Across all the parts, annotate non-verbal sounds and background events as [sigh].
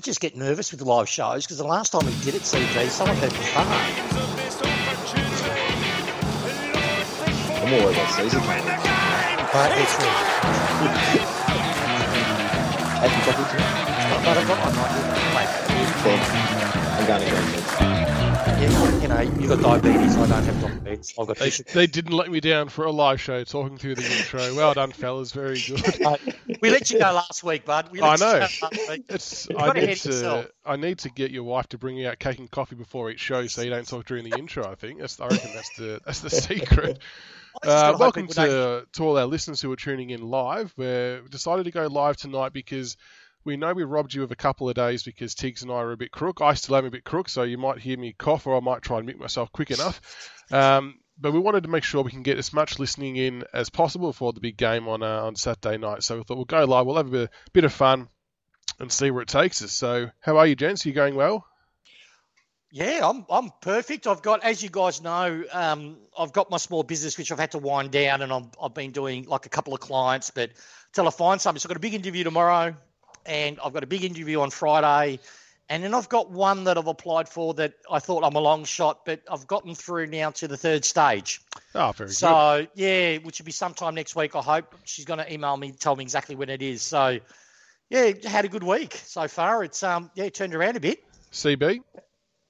I just get nervous with live shows because the last time we did it, CV, someone hurt me fart. I'm all about season coming. But it's real. Have you coffee tonight? But I've got my night. Thanks. I'm going to go. Yeah, you know, you've got diabetes. I don't have diabetes. I've got They, they didn't let me down for a live show talking through the intro. Well done, fellas. Very good. [laughs] We let you go last week, bud. We [laughs] I let you know. go last week. [laughs] It's, I got to need yourself. to I need to get your wife to bring you out cake and coffee before each show so you don't talk during the intro. I think that's I reckon that's the that's the [laughs] secret. Uh, gotta welcome don't- to to all our listeners who are tuning in live. We're decided to go live tonight because we know we robbed you of a couple of days because Tiggs and I are a bit crook. I still am a bit crook, so you might hear me cough or I might try and mute myself quick enough. Um, but we wanted to make sure we can get as much listening in as possible for the big game on uh, on Saturday night. So we thought we'll go live. We'll have a bit, bit of fun and see where it takes us. So how are you, gents? Are you going well? Yeah, I'm I'm perfect. I've got, as you guys know, um, I've got my small business which I've had to wind down, and I've I've been doing like a couple of clients, but till I find something, so I've got a big interview tomorrow, and I've got a big interview on Friday, and then I've got one that I've applied for that I thought I'm a long shot, but I've gotten through now to the third stage. Oh, very good. So yeah, which will be sometime next week. I hope she's going to email me, tell me exactly when it is. So yeah, had a good week so far. It's um yeah turned around a bit. CB,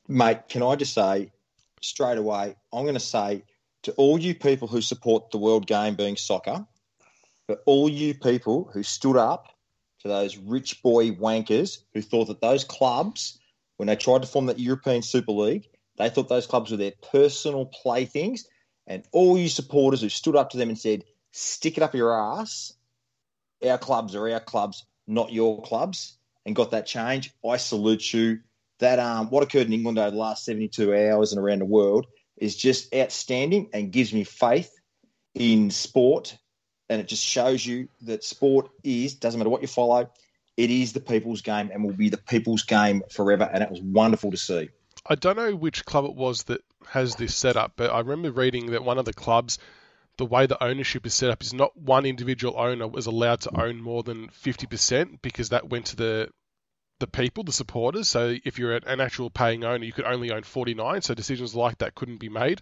Mate, can I just say straight away, I'm going to say to all you people who support the world game being soccer, but all you people who stood up to those rich boy wankers who thought that those clubs, when they tried to form that European Super League, they thought those clubs were their personal playthings. And all you supporters who stood up to them and said, stick it up your ass, our clubs are our clubs, not your clubs, and got that change, I salute you that um, what occurred in England over the last 72 hours and around the world is just outstanding and gives me faith in sport. And it just shows you that sport is, doesn't matter what you follow, it is the people's game and will be the people's game forever. And it was wonderful to see. I don't know which club it was that has this setup, but I remember reading that one of the clubs, the way the ownership is set up, is not one individual owner was allowed to own more than 50% because that went to the the people, the supporters. So if you're an actual paying owner, you could only own 49. So decisions like that couldn't be made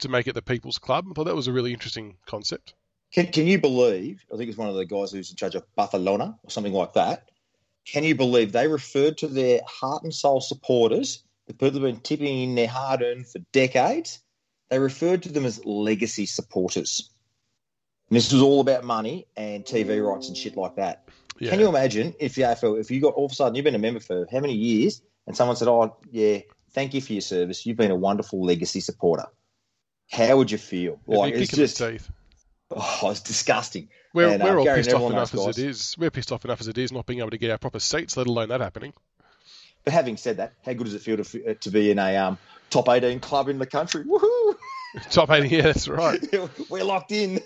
to make it the people's club. I thought that was a really interesting concept. Can, can you believe? I think it's one of the guys who's in charge of Barcelona or something like that. Can you believe they referred to their heart and soul supporters, the people who've been tipping in their hard earned for decades? They referred to them as legacy supporters. And this was all about money and TV rights and shit like that. Yeah. Can you imagine if the AFL, if you got all of a sudden you've been a member for how many years, and someone said, "Oh, yeah, thank you for your service. You've been a wonderful legacy supporter." How would you feel? It'd Like it's kick in the just, teeth. Oh, it's disgusting. We're, And, uh, we're all Gary pissed off Neville enough as it is. We're pissed off enough as it is not being able to get our proper seats, let alone that happening. But having said that, how good does it feel to, uh, to be in a um, top 18 club in the country? Woohoo! [laughs] Top 18, yeah, that's right. [laughs] We're locked in.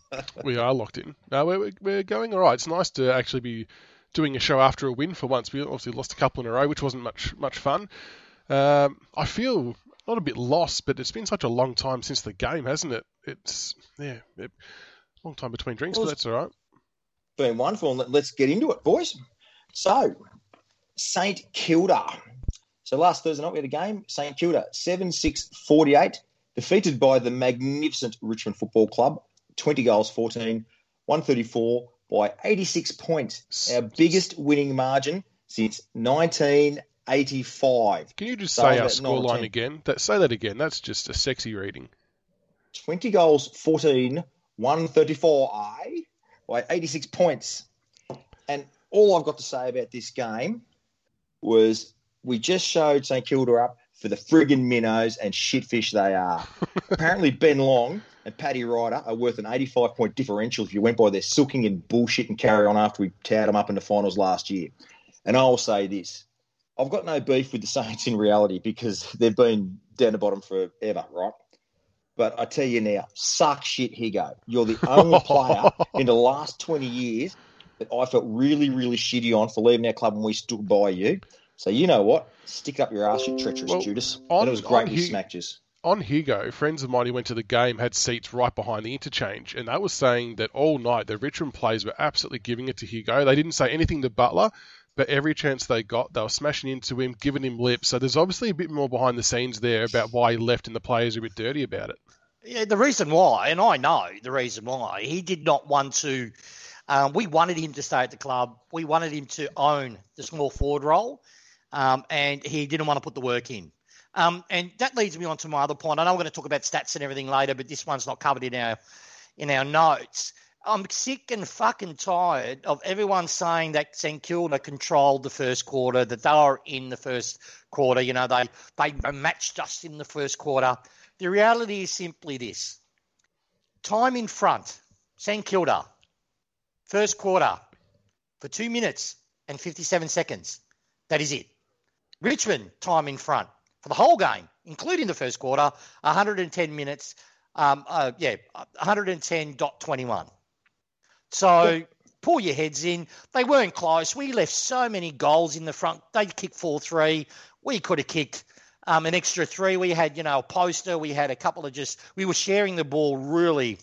[laughs] we are locked in. No, we're, we're going all right. It's nice to actually be doing a show after a win for once. We obviously lost a couple in a row, which wasn't much much fun. Um, I feel not a bit lost, but it's been such a long time since the game, hasn't it? It's yeah, it, long time between drinks, Well, but that's all right. Been wonderful. Let's get into it, boys. So, St Kilda. So last Thursday night we had a game. St Kilda 7 6 48, defeated by the magnificent Richmond Football Club. 20 goals, 14, 134 by 86 points. Our biggest winning margin since 1985. Can you just So say our scoreline again? That say that again. That's just a sexy reading. 20 goals, 14, 134 I by 86 points. And all I've got to say about this game was we just showed St Kilda up for the friggin' minnows and shitfish they are. [laughs] Apparently, Ben Long and Paddy Ryder are worth an 85 point differential if you went by their sooking and bullshit and carry on after we towed them up in the finals last year. And I'll say this I've got no beef with the Saints in reality because they've been down the bottom forever, right? But I tell you now, suck shit, Higgo. You're the only [laughs] player in the last 20 years that I felt really, really shitty on for leaving our club when we stood by you. So you know what? Stick up your ass, you treacherous Well, Judas. on- and it was great Hi- on Higgo, friends of mine who went to the game had seats right behind the interchange, and they were saying that all night the Richmond players were absolutely giving it to Higgo. They didn't say anything to Butler. But every chance they got, they were smashing into him, giving him lip. So there's obviously a bit more behind the scenes there about why he left, and the players are a bit dirty about it. Yeah, the reason why, and I know the reason why, he did not want to. Um, we wanted him to stay at the club. We wanted him to own the small forward role, um, and he didn't want to put the work in. Um, and that leads me on to my other point. I know we're going to talk about stats and everything later, but this one's not covered in our in our notes. I'm sick and fucking tired of everyone saying that St Kilda controlled the first quarter, that they were in the first quarter. You know, they they matched us in the first quarter. The reality is simply this: time in front, St Kilda, first quarter, for two minutes and 57 seconds. That is it. Richmond, time in front for the whole game, including the first quarter, 110 minutes. Um, uh, yeah, 110.21. So pull your heads in. They weren't close. We left so many goals in the front. They kicked 4 3. We could have kicked um, an extra three. We had, you know, a poster. We had a couple of just, we were sharing the ball really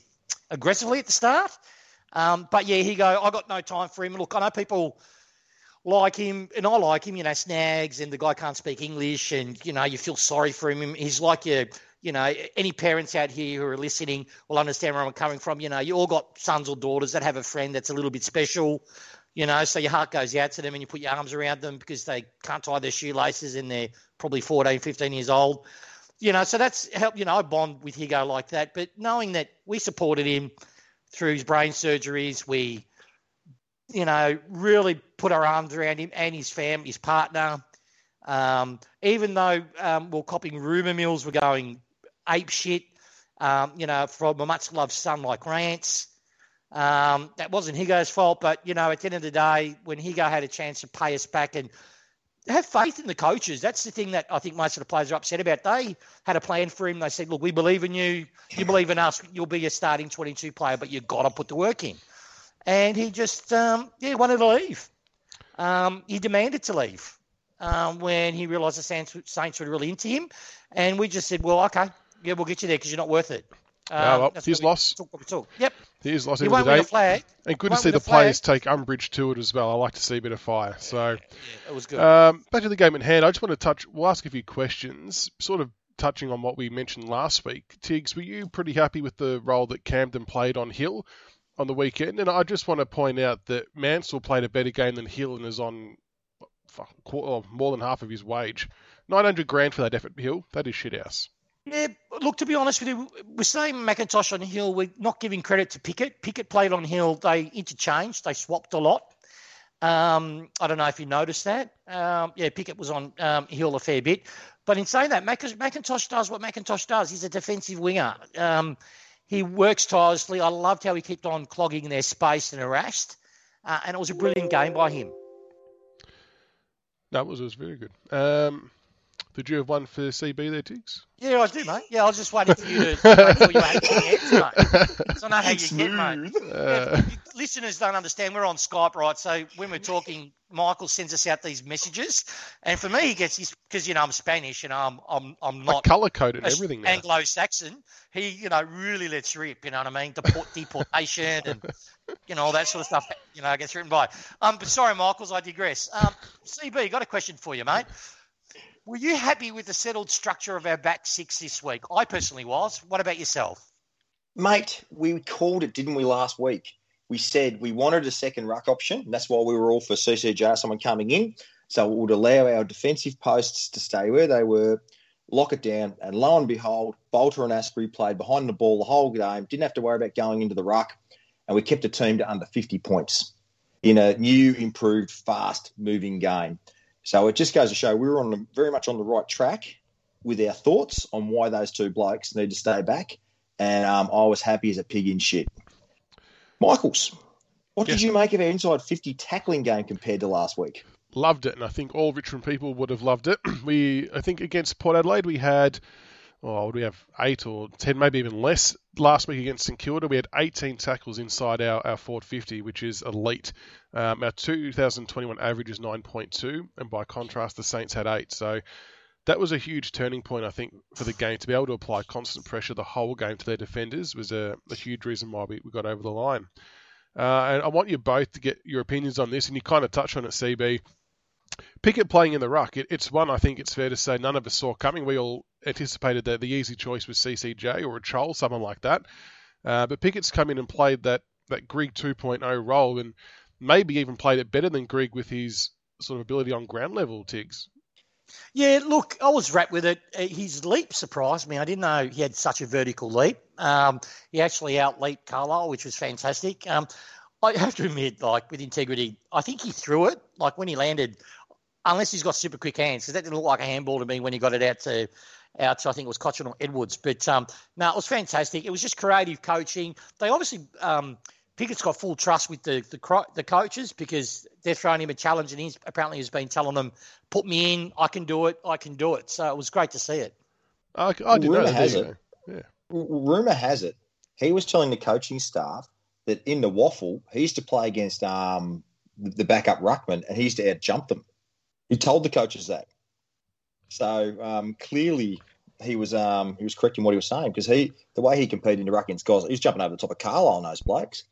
aggressively at the start. Um, but yeah, Higgo, I got no time for him. Look, I know people like him, and I like him, you know, snags, and the guy can't speak English, and, you know, you feel sorry for him. He's like your, you know, any parents out here who are listening will understand where I'm coming from. You know, you all got sons or daughters that have a friend that's a little bit special, you know, so your heart goes out to them and you put your arms around them because they can't tie their shoelaces and they're probably 14, 15 years old. You know, so that's helped, you know, I bond with Higgo like that. But knowing that we supported him through his brain surgeries, we, you know, really put our arms around him and his family, his partner. Um, even though um, we're copying rumour mills, we're going ape shit, um, you know, from a much loved son like Rance. Um, that wasn't Higgo's fault, but, you know, at the end of the day, when Higgo had a chance to pay us back and have faith in the coaches, that's the thing that I think most of the players are upset about. They had a plan for him. They said, look, we believe in you. You believe in us. You'll be a starting 22 player, but you've got to put the work in. And he just, um, yeah, wanted to leave. Um, he demanded to leave um, when he realised the Saints, Saints were really into him. And we just said, well, okay, yeah, we'll get you there because you're not worth it. Um, oh, well, here's loss. Talk what we talk. Yep. Here's loss. You won't win a flag. And good to see the players take umbrage to it as well. I like to see a bit of fire. So yeah, it was good. Um, back to the game in hand. I just want to touch. We'll ask a few questions, sort of touching on what we mentioned last week. Tiggs, were you pretty happy with the role that Kamdyn played on Hill on the weekend? And I just want to point out that Mansell played a better game than Hill and is on more than half of his wage. 900 grand for that effort, Hill. That is shit house. Yeah, look, to be honest with you, we're saying McIntosh on Hill. We're not giving credit to Pickett. Pickett played on Hill. They interchanged. They swapped a lot. Um, I don't know if you noticed that. Um, yeah, Pickett was on um, Hill a fair bit. But in saying that, McIntosh does what McIntosh does. He's a defensive winger. Um, he works tirelessly. I loved how he kept on clogging their space and harassed. Uh, and it was a brilliant game by him. That was, was very good. Um, did you have one for CB there, Tiggs? Yeah, I do, mate. Yeah, I was just waiting for you to [laughs] make sure you had the mate. So I know how you get, mate. Uh, yeah, listeners don't understand. We're on Skype, right? So when we're talking, Michael sends us out these messages, and for me, he gets his because you know I'm Spanish and I'm I'm I'm not color coded everything. Anglo-Saxon. He you know really lets rip. You know what I mean? Deport, deportation and you know all that sort of stuff. You know gets written by. Um, but sorry, Michaels, I digress. Um, CB, got a question for you, mate. Were you happy with the settled structure of our back six this week? I personally was. What about yourself? Mate, we called it, didn't we, last week? We said we wanted a second ruck option. And that's why we were all for CCJ, someone coming in. So it would allow our defensive posts to stay where they were, lock it down, and lo and behold, Balta and Asprey played behind the ball the whole game, didn't have to worry about going into the ruck, and we kept the team to under 50 points in a new, improved, fast moving game. So it just goes to show we were on the, very much on the right track with our thoughts on why those two blokes need to stay back. And um, I was happy as a pig in shit. Michaels, what yes. did you make of our inside 50 tackling game compared to last week? Loved it, and I think all Richmond people would have loved it. [clears throat] We, I think, against Port Adelaide, we had oh, we have eight or ten, maybe even less. Last week against St Kilda, we had 18 tackles inside our, our 450, which is elite. Um, our 2021 average is 9.2, and by contrast, the Saints had eight. So that was a huge turning point, I think, for the game. To be able to apply constant pressure the whole game to their defenders was a, a huge reason why we, we got over the line. Uh, and I want you both to get your opinions on this, and you kind of touched on it, CB. Pickett playing in the ruck, it, it's one I think it's fair to say none of us saw coming. We all anticipated that the easy choice was CCJ or a Chol, someone like that. Uh, but Pickett's come in and played that, that Grigg 2.0 role and maybe even played it better than Grigg with his sort of ability on ground level, Tiggs. Yeah, look, I was wrapped with it. Uh, his leap surprised me. I didn't know he had such a vertical leap. Um, he actually outleaped Carlisle, which was fantastic. Um, I have to admit, like with integrity, I think he threw it. Like when he landed, unless he's got super quick hands, because that didn't look like a handball to me when he got it out to out to I think it was Cotchin or Edwards. But um, no, it was fantastic. It was just creative coaching. They obviously um, Pickett's got full trust with the, the the coaches because they're throwing him a challenge, and he's apparently has been telling them, "Put me in, I can do it, I can do it." So it was great to see it. I, I didn't Rumor know has it. Yeah. Rumor has it he was telling the coaching staff that in the WAFL he used to play against um, the backup ruckman and he used to out jump them. He told the coaches that. So um, clearly he was um, he was correct in what he was saying because he the way he competed in the against guys, he was jumping over the top of Carlisle on those blokes.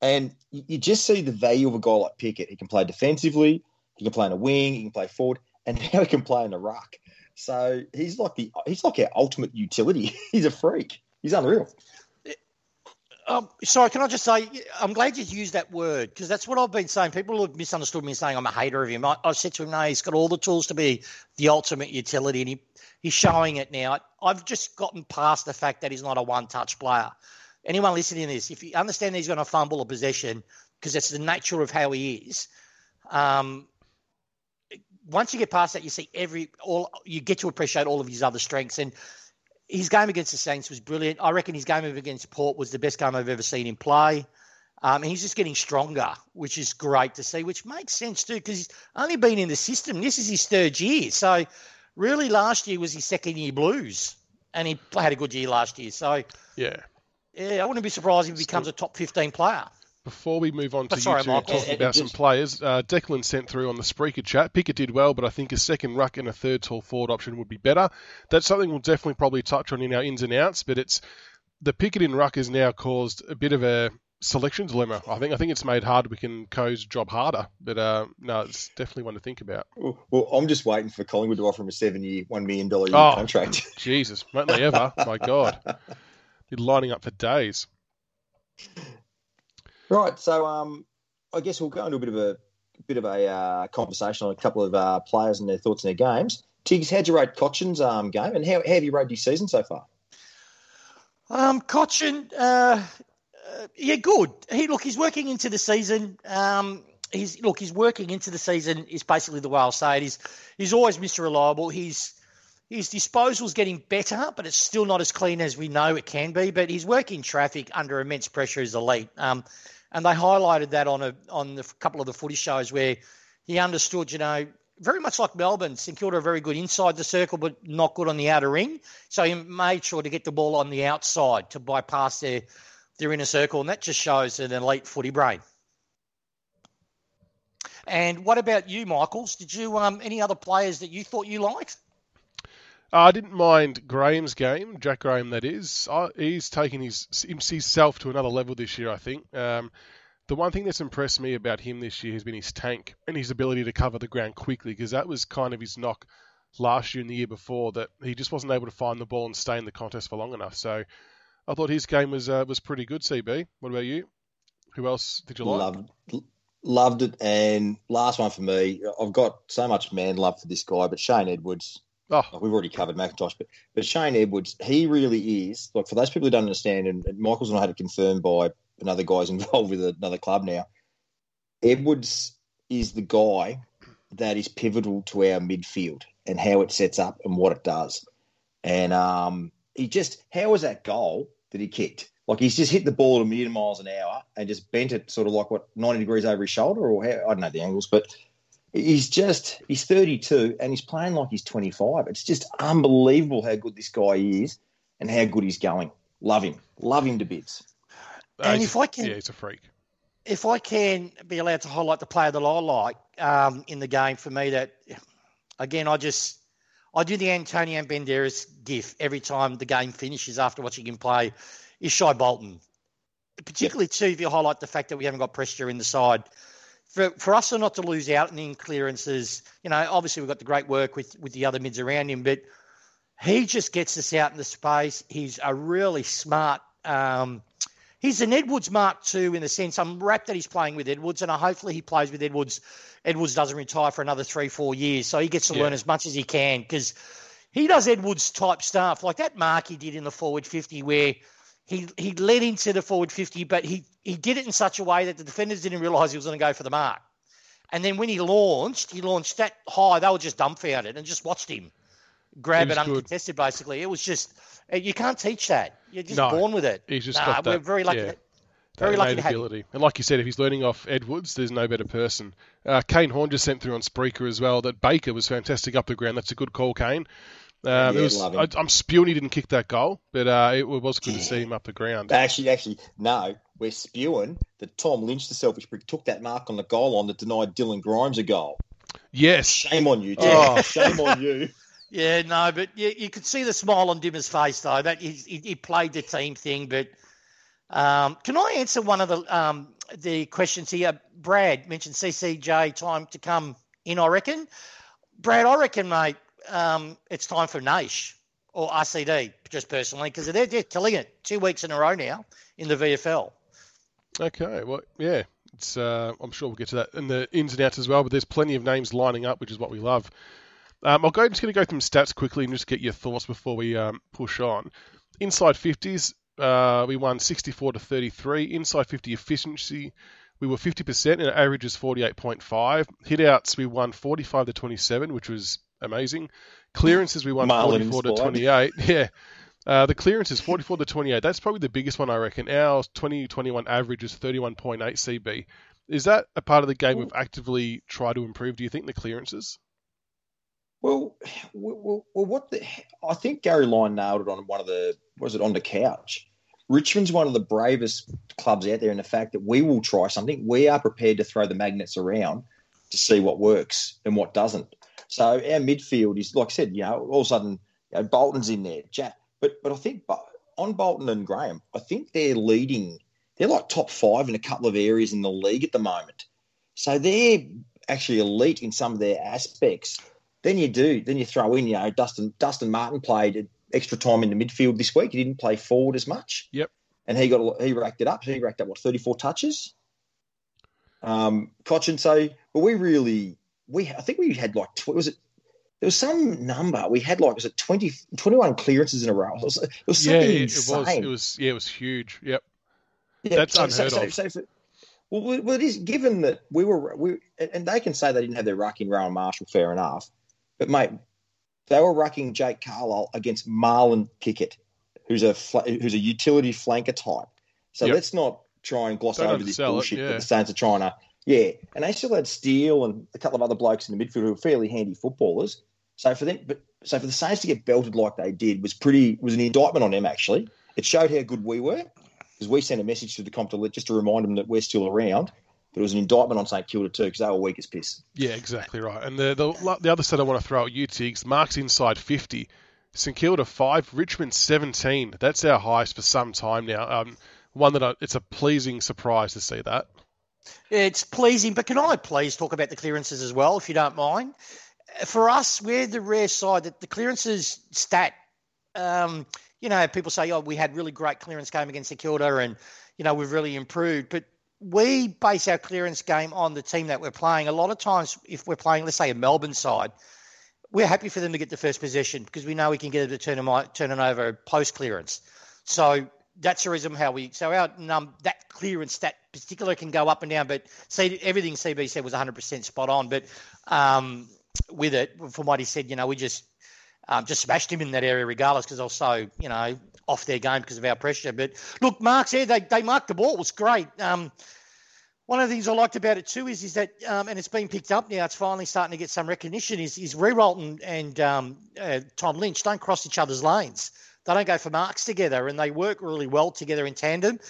And you just see the value of a guy like Pickett. He can play defensively, he can play in a wing, he can play forward, and [laughs] now he can play in the ruck. So he's like the he's like our ultimate utility. [laughs] he's a freak. He's unreal. Um, sorry, can I just say, I'm glad you used that word because that's what I've been saying. People have misunderstood me saying I'm a hater of him. I, I said to him, no, he's got all the tools to be the ultimate utility, and he, he's showing it now. I've just gotten past the fact that he's not a one touch player. Anyone listening to this, if you understand he's going to fumble a possession because that's the nature of how he is, um, once you get past that, you see every all you get to appreciate all of his other strengths and his game against the Saints was brilliant. I reckon his game against Port was the best game I've ever seen him play. Um, he's just getting stronger, which is great to see, which makes sense too, because he's only been in the system. This is his third year. So, really, last year was his second year blues. And he had a good year last year. So, yeah. Yeah, I wouldn't be surprised if he becomes a top 15 player before we move on to sorry, you two Michael. talking about some players, uh, Declan sent through on the Spreaker chat. Pickett did well, but I think a second ruck and a third tall forward option would be better. That's something we'll definitely probably touch on in our ins and outs, but it's the Pickett in ruck has now caused a bit of a selection dilemma. I think I think it's made Hardwick and Co's job harder, but uh, no, it's definitely one to think about. Well, I'm just waiting for Collingwood to offer him a seven-year, one million dollar oh, contract. [laughs] Jesus, won't they ever? My God, [laughs] be lining up for days. Right. So um, I guess we'll go into a bit of a bit of a uh, conversation on a couple of uh, players and their thoughts in their games. Tiggs, how'd you rate Cotchin's um, game, and how, how have you rated his season so far? Um, Cotchin, uh, uh, yeah, good. He look, he's working into the season. Um, he's look, he's working into the season. Is basically the way I'll say it. He's he's always Mr. Reliable. He's his disposal's getting better, but it's still not as clean as we know it can be. But his work in traffic under immense pressure is elite. Um, and they highlighted that on a on a couple of the footy shows where he understood, you know, very much like Melbourne, St Kilda are very good inside the circle, but not good on the outer ring. So he made sure to get the ball on the outside to bypass their their inner circle, and that just shows an elite footy brain. And what about you, Michaels? Did you um any other players that you thought you liked? Uh, I didn't mind Graham's game, Jack Graham, that is. Uh, he's taken his himself to another level this year, I think. Um, the one thing that's impressed me about him this year has been his tank and his ability to cover the ground quickly, because that was kind of his knock last year and the year before that he just wasn't able to find the ball and stay in the contest for long enough. So I thought his game was uh, was pretty good. CB, what about you? Who else did you like? Loved, loved it. And last one for me, I've got so much man love for this guy, but Shane Edwards Oh. we've already covered McIntosh, but but Shane Edwards, he really is. Like for those people who don't understand, and, and Michael's and I had it confirmed by another guy's [laughs] involved with another club now. Edwards is the guy that is pivotal to our midfield and how it sets up and what it does. And um, he just how was that goal that he kicked? Like he's just hit the ball at a million miles an hour and just bent it sort of like what ninety degrees over his shoulder, or how, I don't know the angles, but he's just he's 32 and he's playing like he's 25 it's just unbelievable how good this guy is and how good he's going. Love him. Love him to bits. And if i can yeah he's a freak. if i can be allowed to highlight the player that i like um, in the game for me that again i just i do the antonio banderas gif every time the game finishes after watching him play is shai bolton. Particularly yep. too if you highlight the fact that we haven't got pressure in the side for, for us not to lose out in the clearances, you know, obviously we've got the great work with, with the other mids around him, but he just gets us out in the space. He's a really smart. Um, he's an Edwards Mark II in the sense I'm wrapped that he's playing with Edwards, and hopefully he plays with Edwards. Edwards doesn't retire for another three, four years, so he gets to yeah. learn as much as he can because he does Edwards type stuff like that mark he did in the forward 50 where he he led into the forward 50, but he, he did it in such a way that the defenders didn't realise he was going to go for the mark. And then when he launched, he launched that high, they were just dumbfounded and just watched him grab it uncontested. Good. Basically, it was just uh, you can't teach that. You're just no, born with it. He's just nah, got that, We're very lucky. Yeah. Very lucky to ability. And like you said, if he's learning off Edwards, there's no better person. Uh, Kane Horn just sent through on Spreaker as well that Baker was fantastic up the ground. That's a good call, Kane. Um, yeah, was, I, am spewing he didn't kick that goal, but uh, it was good yeah. to see him up the ground. Actually, actually, no, we're spewing that Tom Lynch, the selfish prick, took that mark on the goal line that denied Dylan Grimes a goal. Yes. Shame on you, Oh. [laughs] Shame on you. [laughs] Yeah, no, but you, you could see the smile on Dimma's face though. That he, he played the team thing. But um, can I answer one of the um, the questions here? Brad mentioned CCJ time to come in. I reckon, Brad. I reckon, mate. Um, it's time for Naish or RCD, just personally, because they're, they're killing it two weeks in a row now in the VFL. Okay, well, yeah, it's. Uh, I'm sure we'll get to that in the ins and outs as well. But there's plenty of names lining up, which is what we love. Um, I'll go. I'm just going to go through some stats quickly and just get your thoughts before we um, push on. Inside 50s, uh, we won 64 to 33. Inside 50 efficiency, we were 50% and average is 48.5. Hitouts, we won 45 to 27, which was amazing. Clearances, we won Marlin 44 to 28. [laughs] Yeah. Uh, the clearance is 44 to 28. That's probably the biggest one, I reckon. Our 2021 average is 31.8 CB. Is that a part of the game we've actively tried to improve? Do you think the clearances? Well, well, well, what the? I think Gary Lyon nailed it on one of the. Was it on the couch? Richmond's one of the bravest clubs out there in the fact that we will try something. We are prepared to throw the magnets around to see what works and what doesn't. So our midfield is, like I said, you know, all of a sudden you know, Bolton's in there, Jack. But but I think on Bolton and Graham, I think they're leading. They're like top five in a couple of areas in the league at the moment. So they're actually elite in some of their aspects. Then you do. Then you throw in, you know, Dustin Dustin Martin played extra time in the midfield this week. He didn't play forward as much. Yep. And he got he racked it up. He racked up what thirty four touches. Um, Cotchin. So, but we really we I think we had like was it there was some number we had like was it 20, 21 clearances in a row. It was, it was yeah, it insane. was. It was yeah, it was huge. Yep. Yeah, That's so, unheard so, of. So, so, well, well, it is given that we were we and they can say they didn't have their ruck in Rowan Marshall, fair enough. But mate, they were rucking Jake Carlisle against Marlon Pickett, who's a who's a utility flanker type. So yep. let's not try and gloss Don't over this bullshit it, yeah. that the Saints are trying to. Yeah, and they still had Steele and a couple of other blokes in the midfield who were fairly handy footballers. So for them, but so for the Saints to get belted like they did was pretty was an indictment on them. Actually, it showed how good we were because we sent a message to the comp to just to remind them that we're still around. But it was an indictment on St Kilda too because they were weak as piss. Yeah, exactly right. And the the, the other set I want to throw at you, Tiggs, Mark's inside 50. St Kilda 5, Richmond 17. That's our highest for some time now. Um, one that I, it's a pleasing surprise to see that. It's pleasing, but can I please talk about the clearances as well, if you don't mind? For us, we're the rare side that the clearances stat. Um, you know, people say, "Oh, we had really great clearance game against the Kilda, and you know we've really improved." But we base our clearance game on the team that we're playing. A lot of times, if we're playing, let's say, a Melbourne side, we're happy for them to get the first possession because we know we can get them to turn them, turn it over post clearance. So that's the reason how we. So our um, that clearance, that particular can go up and down, but see everything CB said was 100% spot on. But um, with it, from what he said, you know, we just um, just smashed him in that area regardless because also, you know, off their game because of our pressure. But look, Mark's there. They, they marked the ball. It was great. Um, one of the things I liked about it too is is that, um, and it's been picked up now. It's finally starting to get some recognition. Is is Riewoldt and, and um, uh, Tom Lynch don't cross each other's lanes. They don't go for marks together, and they work really well together in tandem.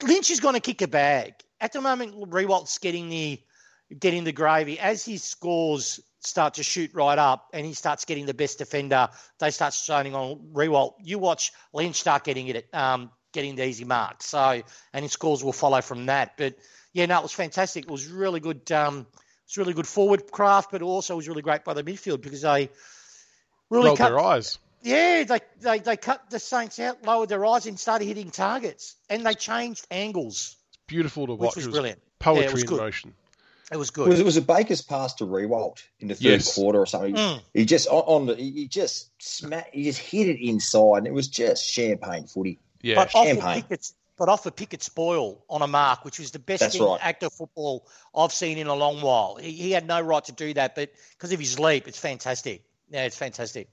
Lynch is going to kick a bag at the moment. Riewoldt's getting the getting the gravy as his scores start to shoot right up and he starts getting the best defender, they start shining on Riewoldt. You watch Lynch start getting it, um, getting the easy marks. So, and his scores will follow from that. But yeah, no, it was fantastic. It was really good. Um, it's really good forward craft, but also was really great by the midfield because they really Rolled cut their eyes. Yeah, they, they they cut the Saints out, lowered their eyes, and started hitting targets, and they changed angles, Beautiful to which watch. was it was brilliant. poetry Yeah, it was in good. motion. It was It was, good. it was a Baker's pass to Riewoldt in the third Yes. quarter or something. Mm. He just on, on the he just smack he just hit it inside, and it was just champagne footy. Yeah, but off champagne. a Pickett, but off a Pickett spoil on a mark, which was the best That's thing right. active football I've seen in a long while. He, he had no right to do that, but because of his leap, it's fantastic. Yeah, it's fantastic.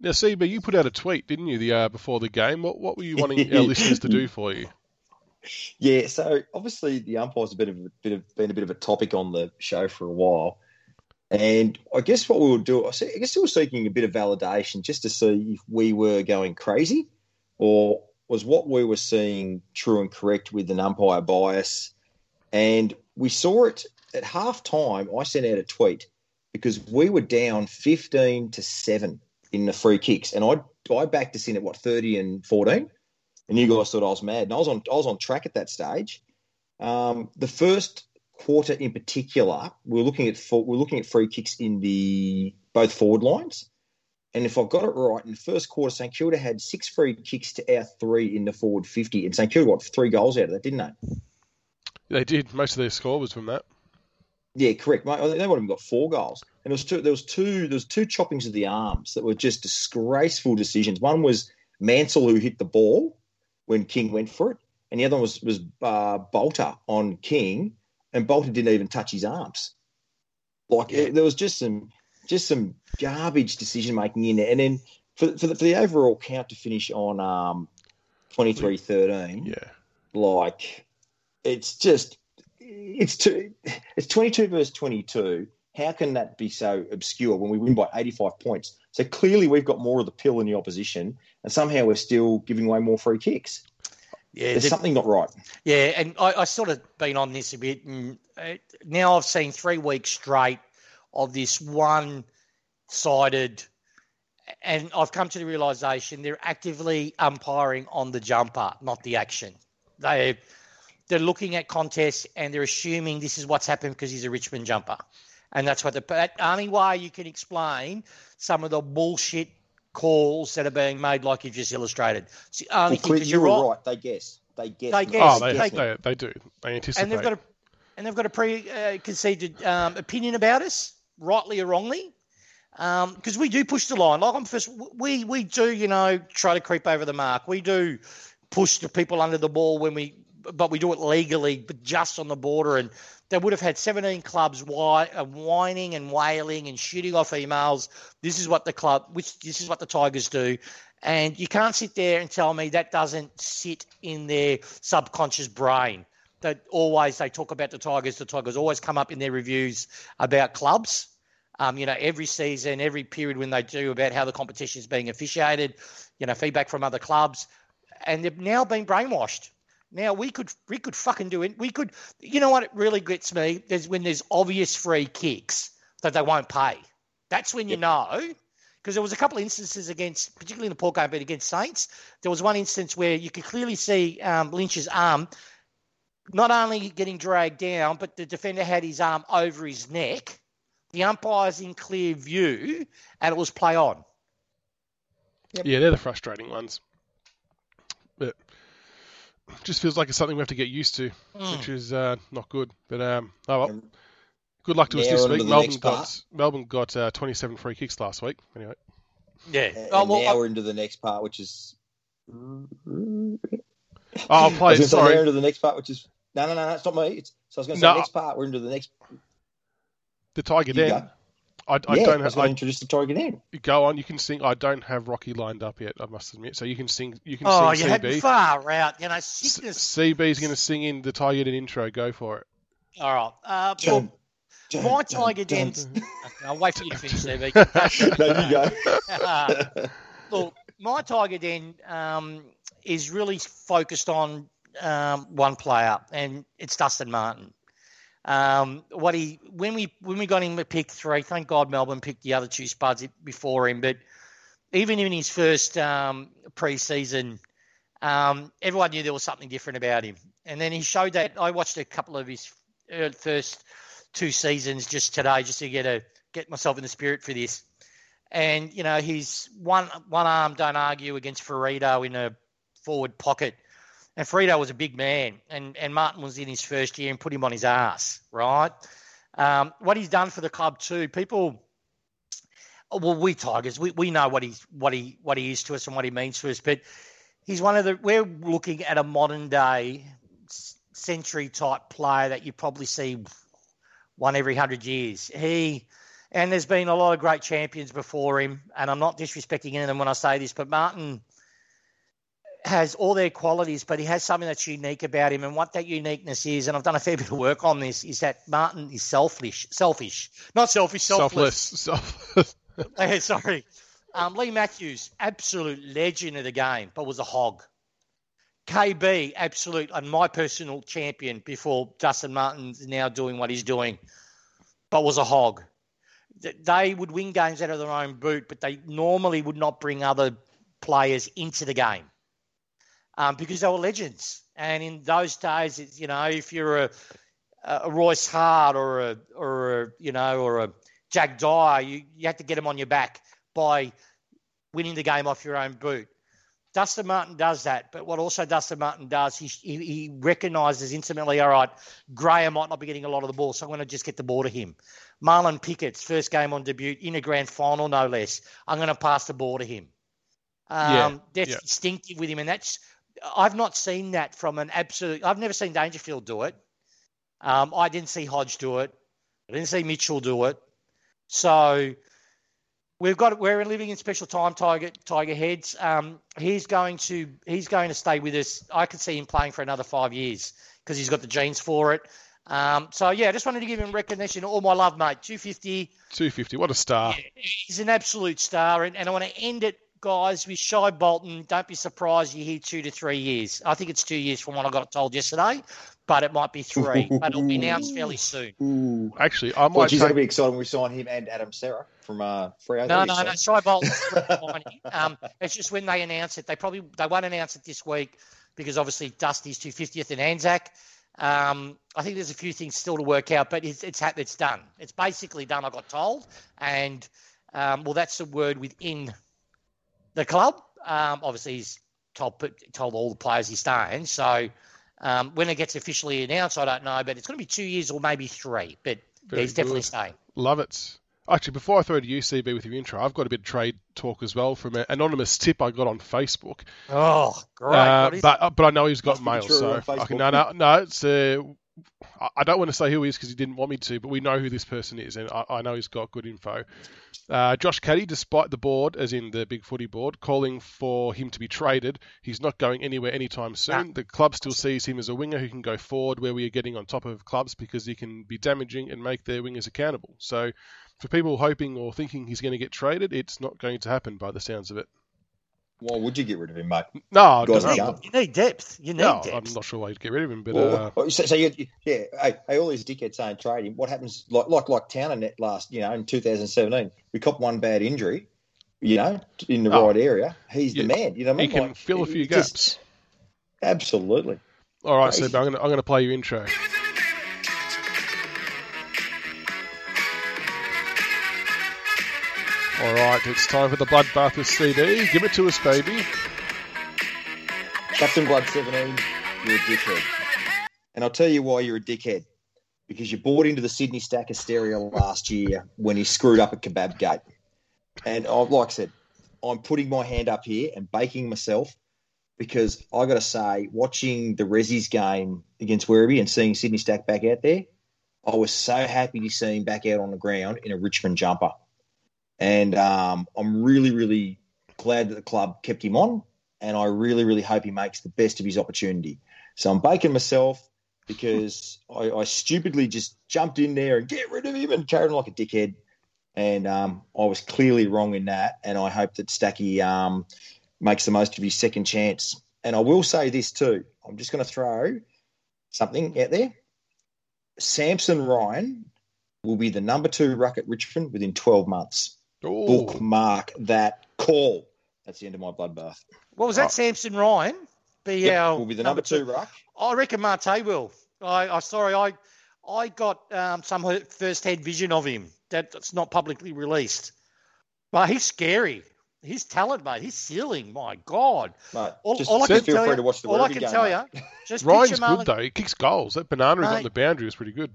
Now, CB, you put out a tweet, didn't you, the uh, before the game? What what were you wanting our [laughs] listeners to do for you? Yeah, so obviously the umpires have been a bit of been a bit of a topic on the show for a while, and I guess what we would do, I I guess we were seeking a bit of validation just to see if we were going crazy, or was what we were seeing true and correct with an umpire bias, and we saw it at half time. I sent out a tweet because we were down fifteen to seven in the free kicks, and I I backed us in at what thirty and fourteen and you guys thought I was mad. And I was on I was on track at that stage. Um, the first quarter in particular, we are looking at for, we are looking at free kicks in the both forward lines. And if I've got it right, in the first quarter, St Kilda had six free kicks to our three in the forward fifty, and St Kilda got three goals out of that, didn't they? They did. Most of their score was from that. Yeah, correct. Mate. They would have got four goals. And there was two. There was two. There was two choppings of the arms that were just disgraceful decisions. One was Mansell who hit the ball when King went for it, and the other one was was uh, Balta on King, and Balta didn't even touch his arms. Like it- there was just some just some garbage decision making in there. And then for for the, for the overall count to finish on um, 23-13, Yeah. like it's just it's two it's 22 versus 22 how can that be so obscure when we win by 85 points? So clearly we've got more of the pill in the opposition and somehow we're still giving away more free kicks. Yeah, there's the- something not right. Yeah, and I, I sort of been on this a bit, and uh, now I've seen three weeks straight of this one-sided, and I've come to the realization they're actively umpiring on the jumper, not the action. They they're looking at contests and they're assuming this is what's happened because he's a Richmond jumper, and that's what the that only way you can explain some of the bullshit calls that are being made, like you just illustrated. It's the only well, thing, Clint, 'cause you you're were right. right they guess they guess They guess. Oh, they, they- they, they do. They anticipate. and they've got a and they've got a pre-conceded um, opinion about us, rightly or wrongly, because we do push the line. Like I'm first, we we do you know try to creep over the mark. We do push the people under the ball when we, but we do it legally, but just on the border. And they would have had 17 clubs uh, whining and wailing and shooting off emails. This is what the club, which this is what the Tigers do. And you can't sit there and tell me that doesn't sit in their subconscious brain that always they talk about the Tigers. The Tigers always come up in their reviews about clubs. Um, you know, every season, every period when they do about how the competition is being officiated, you know, feedback from other clubs, and they've now been brainwashed. Now we could we could fucking do it. We could. You know what? It really gets me. is when there's obvious free kicks that they won't pay. That's when you Yep. know. Because there was a couple of instances against, particularly in the Port game, but against Saints, there was one instance where you could clearly see um, Lynch's arm not only getting dragged down, but the defender had his arm over his neck. The umpire's in clear view, and it was play on. Yeah, they're the frustrating ones. But it just feels like it's something we have to get used to, Mm. which is uh, not good. But um, oh well. Good luck to us this week. Melbourne got. Melbourne got uh, 27 free kicks last week. Anyway, Yeah. and Oh, well, now I- we're into the next part which is oh, I'll I play. was gonna say now Sorry, into the next part which is no no no, no it's not me it's so I was going to say No. next part we're into the next the Tiger you Den. Go. I, I yeah, don't I have. to I, introduce the Tiger Den go on. You can sing. I don't have Rocky lined up yet. I must admit. So you can sing. You can oh, sing you had CB. far out. You know, S- sickness. CB's going to sing in the Tiger Den intro. Go for it. All right. Uh, Dun, look, dun, my dun, Tiger dun. Den's. [laughs] I'll wait for you to finish, CB. [laughs] no, [laughs] you go. Look, my Tiger Den um, is really focused on um, one player, and it's Dustin Martin. Um, what he when we when we got him at pick three, thank God Melbourne picked the other two spuds before him. But even in his first um, preseason um, everyone knew there was something different about him. And then he showed that. I watched a couple of his uh, first two seasons just today, just to get a get myself in the spirit for this. And you know, he's one one arm. Don't argue against Firrito in a forward pocket. And Firrito was a big man, and, and Martin was in his first year and put him on his ass, right? Um, what he's done for the club too, people. Well, we Tigers, we, we know what he's what he what he is to us and what he means to us, but he's one of the. We're looking at a modern day century type player that you probably see one every hundred years. He and there's been a lot of great champions before him, and I'm not disrespecting any of them when I say this, but Martin has all their qualities, but he has something that's unique about him. And what that uniqueness is, and I've done a fair bit of work on this, is that Martin is selfish, selfish, not selfish, selfless. Selfless. Selfless. [laughs] Sorry. Um, Leigh Matthews, absolute legend of the game, but was a hog. KB, absolute, and my personal champion before Dustin Martin's now doing what he's doing, but was a hog. They would win games out of their own boot, but they normally would not bring other players into the game um, because they were legends. And in those days, you know, if you're a, a Royce Hart or a or a you know or a Jack Dyer, you, you had to get them on your back by winning the game off your own boot. Dustin Martin does that, but what also Dustin Martin does, he, he, he recognises intimately, all right, Graham might not be getting a lot of the ball, so I'm going to just get the ball to him. Marlon Pickett's first game on debut in a grand final, no less. I'm going to pass the ball to him. Um, yeah, that's yeah. instinctive with him, and that's I've not seen that from an absolute. I've never seen Dangerfield do it. Um, I didn't see Hodge do it. I didn't see Mitchell do it. So we've got we're living in special time. Tiger Tiger Heads. Um, he's going to he's going to stay with us. I could see him playing for another five years because he's got the genes for it. Um, so yeah, I just wanted to give him recognition. All my love, mate. Two fifty. 250. What a star. Yeah, he's an absolute star, and, and I want to end it guys, with Shai Bolton, don't be surprised you hear two to three years. I think it's two years from what I got told yesterday, but it might be three. [laughs] but it'll be announced fairly soon. Ooh. Actually, I might Well, geez, take, that'll be exciting when we sign him and Adam Cerra from uh, Freo. No, That'll no, no. exciting. Shai Bolton's um, It's just when they announce it, they probably they won't announce it this week because obviously Dusty's 250th and Anzac. Um, I think there's a few things still to work out, but it's it's, it's done. It's basically done. I got told, and um, well, that's the word within the club. Um, obviously, he's told told all the players he's staying. So um, when it gets officially announced, I don't know, but it's going to be two years or maybe three. But yeah, Very he's definitely staying. Love it. Actually, before I throw to you, CB, with your intro, I've got a bit of trade talk as well from an anonymous tip I got on Facebook. Oh, great! Uh, but uh, but I know he's got Must mail, so I can, no, no, no. It's uh, I- don't want to say who he is because he didn't want me to, but we know who this person is, and I, I know he's got good info. Uh, Josh Caddy, despite the board, as in the big footy board, calling for him to be traded, he's not going anywhere anytime soon. The club still sees him as a winger who can go forward, where we are getting on top of clubs because he can be damaging and make their wingers accountable. So, for people hoping or thinking he's going to get traded, it's not going to happen by the sounds of it. Why would you get rid of him, mate? No, I Guys don't are know. young. You need depth. You need No, depth. I'm not sure why you'd get rid of him, but Well, uh, so, so you, you- yeah, hey, hey, all these dickheads saying trade him. What happens, like like like Towner net last, you know, in 2017, we copped one bad injury, you know, in the Oh. right area. He's Yeah. the man. You know, what I he mean? can Like, fill a it few just- gaps. Absolutely. All right, so Crazy. I'm going to I'm going to play you intro. All right, it's time for the bloodbath with CD. Give it to us, baby. Captain Blood 17, you're a dickhead. And I'll tell you why you're a dickhead. Because you bought into the Sydney Stack Hysteria last year when he screwed up at Kebab Gate. And I, like I said, I'm putting my hand up here and baking myself because I got to say, watching the Rezzies game against Werribee and seeing Sydney Stack back out there, I was so happy to see him back out on the ground in a Richmond jumper. And um, I'm really, really glad that the club kept him on and I really, really hope he makes the best of his opportunity. So I'm baking myself because I, I stupidly just jumped in there and get rid of him and carried on like a dickhead. And um, I was clearly wrong in that. And I hope that Stacky um, makes the most of his second chance. And I will say this too. I'm just going to throw something out there. Samson Ryan will be the number two ruck at Richmond within 12 months. Oh, Bookmark that call. That's the end of my bloodbath. What was that, Oh. Samson Ryan? be Yep, our will be the number two ruck. I reckon Marte will. I, I sorry, I I got um, some first-hand vision of him that's not publicly released. But he's scary. His talent, mate. His ceiling, my God. Mate, All, just, all I just can feel tell free you, to watch the all I can game, tell mate. you, just [laughs] Ryan's picture good though. He kicks goals. That banana he got Mate. on the boundary was pretty good.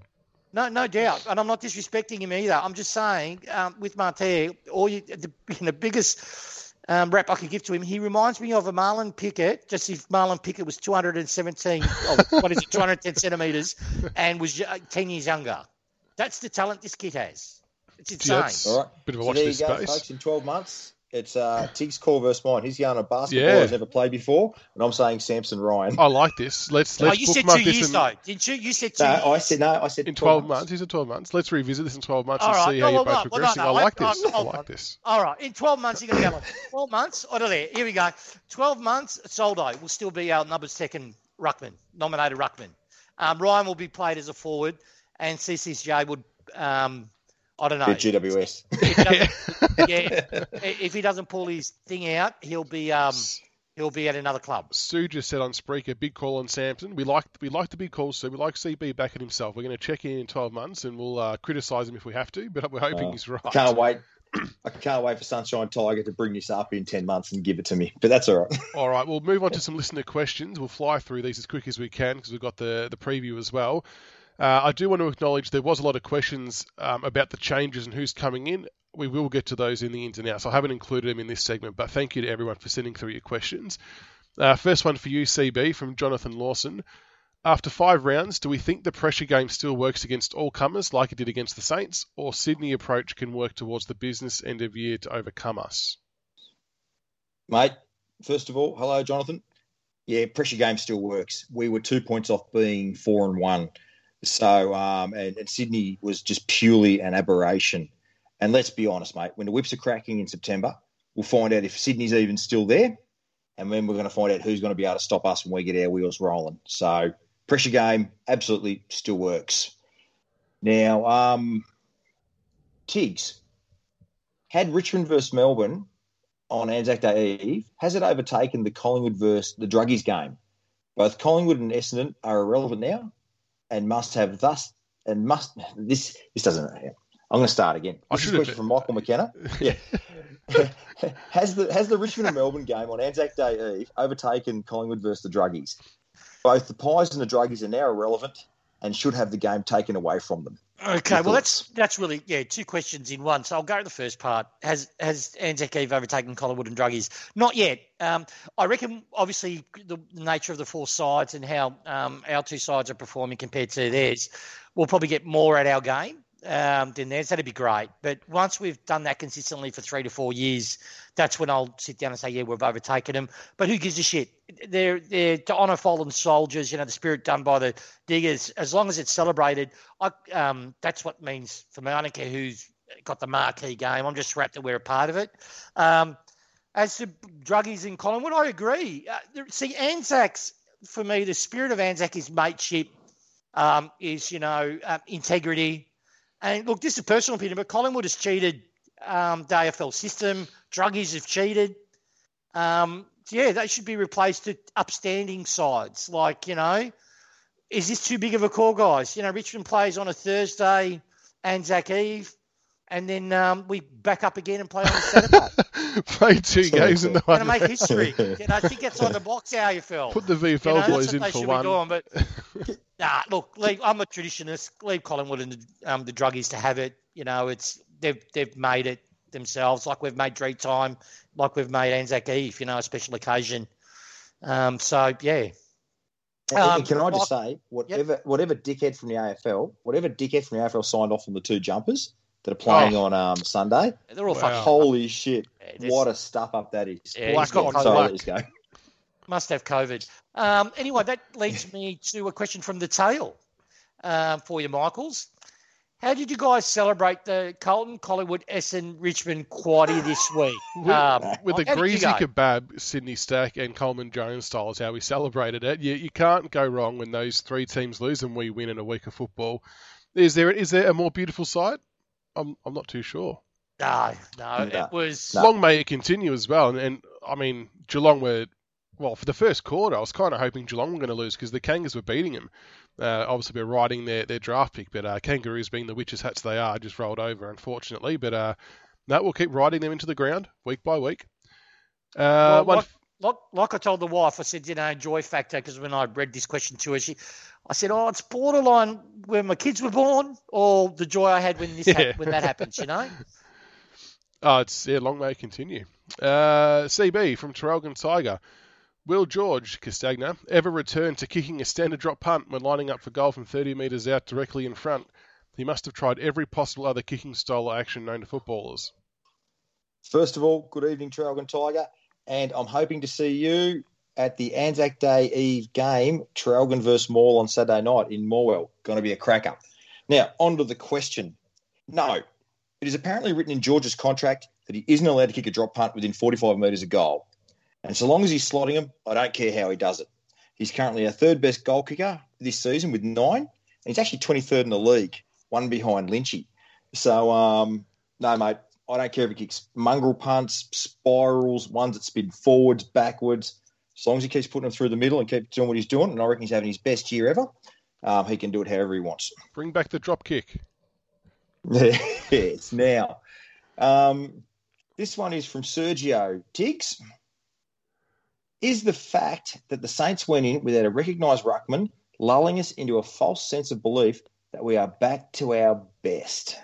No, no doubt, and I'm not disrespecting him either. I'm just saying, um, with Marte, all you, the, [laughs] the biggest um, rap I could give to him, he reminds me of a Marlon Pickett. Just if Marlon Pickett was 217, oh, what is it, 210 centimeters, and was uh, 10 years younger. That's the talent this kid has. It's Gee, insane. that's All right. bit of a So watch there you this go, space. folks. In 12 months, it's uh, Tig's call versus mine. He's going to basketball Yeah. he's never played before, and I'm saying Samson Ryan. I like this. Let's Oh, let's you said two years in, though, didn't you? You said two No, years. I said no. I said in 12 months. He said 12 months. Let's revisit this in 12 months All and right. see No, how you're both no, well, progressing. no, no, I like I- this. I I- like this. All right. In 12 months, you're going to go like 12 months. Oh, no, there. Here we go. 12 months, Soldo will still be our number second ruckman, nominated ruckman. Um, Ryan will be played as a forward, and CCJ would, um, I don't know. Bit GWS. If he doesn't- [laughs] yeah, if he doesn't pull his thing out, he'll be um, he'll be at another club. Sue just said on Spreaker, big call on Samson. We like we like the big calls, Sue. We like CB back at himself. We're going to check in in 12 months and we'll uh, criticise him if we have to, but we're hoping Oh. he's right. Can't wait. [clears throat] I can't wait for Sunshine Tiger to bring this up in 10 months and give it to me. But that's all right. [laughs] All right, we'll move on to some listener questions. We'll fly through these as quick as we can because we've got the, the preview as well. Uh, I do want to acknowledge there was a lot of questions um, about the changes and who's coming in. We will get to those in the ins and outs. I haven't included them in this segment, but thank you to everyone for sending through your questions. Uh, first one for you, CB, from Jonathan Lawson. After five rounds, do we think the pressure game still works against all comers like it did against the Saints, or Sydney approach can work towards the business end of year to overcome us? Mate, first of all, hello, Jonathan. Yeah, pressure game still works. We were two points off being four and one. So, um, and, and Sydney was just purely an aberration. And let's be honest, mate, when the whips are cracking in September, we'll find out if Sydney's even still there. And then we're going to find out who's going to be able to stop us when we get our wheels rolling. So, pressure game absolutely still works. Now, um, Tiggs, had Richmond versus Melbourne on Anzac Day Eve, has it overtaken the Collingwood versus the Druggies game? Both Collingwood and Essendon are irrelevant now and must have thus and must this this doesn't I'm going to start again. I should question from Michael McKenna. Yeah. [laughs] has the has the Richmond and Melbourne game on Anzac Day Eve overtaken Collingwood versus the Druggies? Both the Pies and the Druggies are now irrelevant and should have the game taken away from them. Okay, well that's that's really yeah two questions in one. So I'll go to the first part. Has has Anzac Eve overtaken Collingwood and Druggies? Not yet. Um, I reckon obviously the nature of the four sides and how um, our two sides are performing compared to theirs, we'll probably get more at our game um, than theirs. That'd be great. But once we've done that consistently for three to four years, that's when I'll sit down and say, yeah, we've overtaken them. But who gives a shit? They're they're to honour fallen soldiers. You know, the spirit done by the diggers. As long as it's celebrated, I um, that's what means for me. I don't care who's got the marquee game. I'm just wrapped that we're a part of it. Um, as to druggies in Collingwood, I agree. Uh, see, Anzac's for me, the spirit of Anzac is mateship, um, is you know um, integrity, and look, this is a personal opinion, but Collingwood has cheated um, the AFL system. Druggies have cheated. Um, yeah, they should be replaced to upstanding sides. Like you know, is this too big of a call, guys? You know, Richmond plays on a Thursday, Anzac Eve, and then um, we back up again and play on a [laughs] Saturday. Played two Sorry, games in the Going to make history. [laughs] You know, I think it's on the box AFL. Put the You VFL know, that's boys what in they for should one. be doing. But [laughs] nah, look, leave, I'm a traditionalist. Leave Collingwood and the, um, the druggies to have it. You know, it's they've they've made it themselves, like we've made Dream Time, like we've made Anzac Eve. You know, a special occasion. Um, so yeah, Um, can I just say, whatever whatever dickhead from the AFL, whatever dickhead from the AFL signed off on the two jumpers that are playing on um, Sunday, they're all Wow. fucking. holy shit, Yeah, there's- what a stuff up that is. Yeah, Black he's got on Sorry, let us go. Must have COVID. Um, anyway, that leads [laughs] me to a question from the tail um, for you, Michaels. How did you guys celebrate the Carlton, Collingwood, Essen, Richmond quaddy this week? [laughs] With, Um, with a how did you greasy kebab, Sydney Stack and Coleman Jones style is how we celebrated it. You, you can't go wrong when those three teams lose and we win in a week of football. Is there is there a more beautiful sight? I'm I'm not too sure. No, no, No. it was. No. Long may it continue as well. And, and I mean, Geelong were well, for the first quarter, I was kind of hoping Geelong were going to lose because the Kangas were beating them. Uh, obviously, we're riding their, their draft pick, but uh, Kangaroos, being the witches' hats they are, just rolled over, unfortunately. But uh, that will keep riding them into the ground week by week. Uh, well, like, like, like, I told the wife, I said, you know, joy factor, because when I read this question to her, she, I said, oh, it's borderline when my kids were born or the joy I had when this yeah. ha- when that happens, you know. [laughs] Oh, it's yeah, long may it continue. Uh, CB from Traralgon Tiger. Will George Castagna ever return to kicking a standard drop punt when lining up for goal from 30 metres out directly in front? He must have tried every possible other kicking style or action known to footballers. First of all, good evening, Traralgon Tiger, and I'm hoping to see you at the Anzac Day Eve game, Traralgon versus Maul on Saturday night in Morwell. Going to be a cracker. Now, on to the question. No, it is apparently written in George's contract that he isn't allowed to kick a drop punt within 45 metres of goal. And so long as he's slotting him, I don't care how he does it. He's currently our third best goal kicker this season with nine, and he's actually 23rd in the league, one behind Lynchy. So, um, no, mate, I don't care if he kicks mongrel punts, spirals, ones that spin forwards, backwards. As long as he keeps putting them through the middle and keeps doing what he's doing, and I reckon he's having his best year ever, um, he can do it however he wants. Bring back the drop kick. [laughs] yes, now. Um, this one is from Sergio Tiggs. Is the fact that the Saints went in without a recognised ruckman lulling us into a false sense of belief that we are back to our best?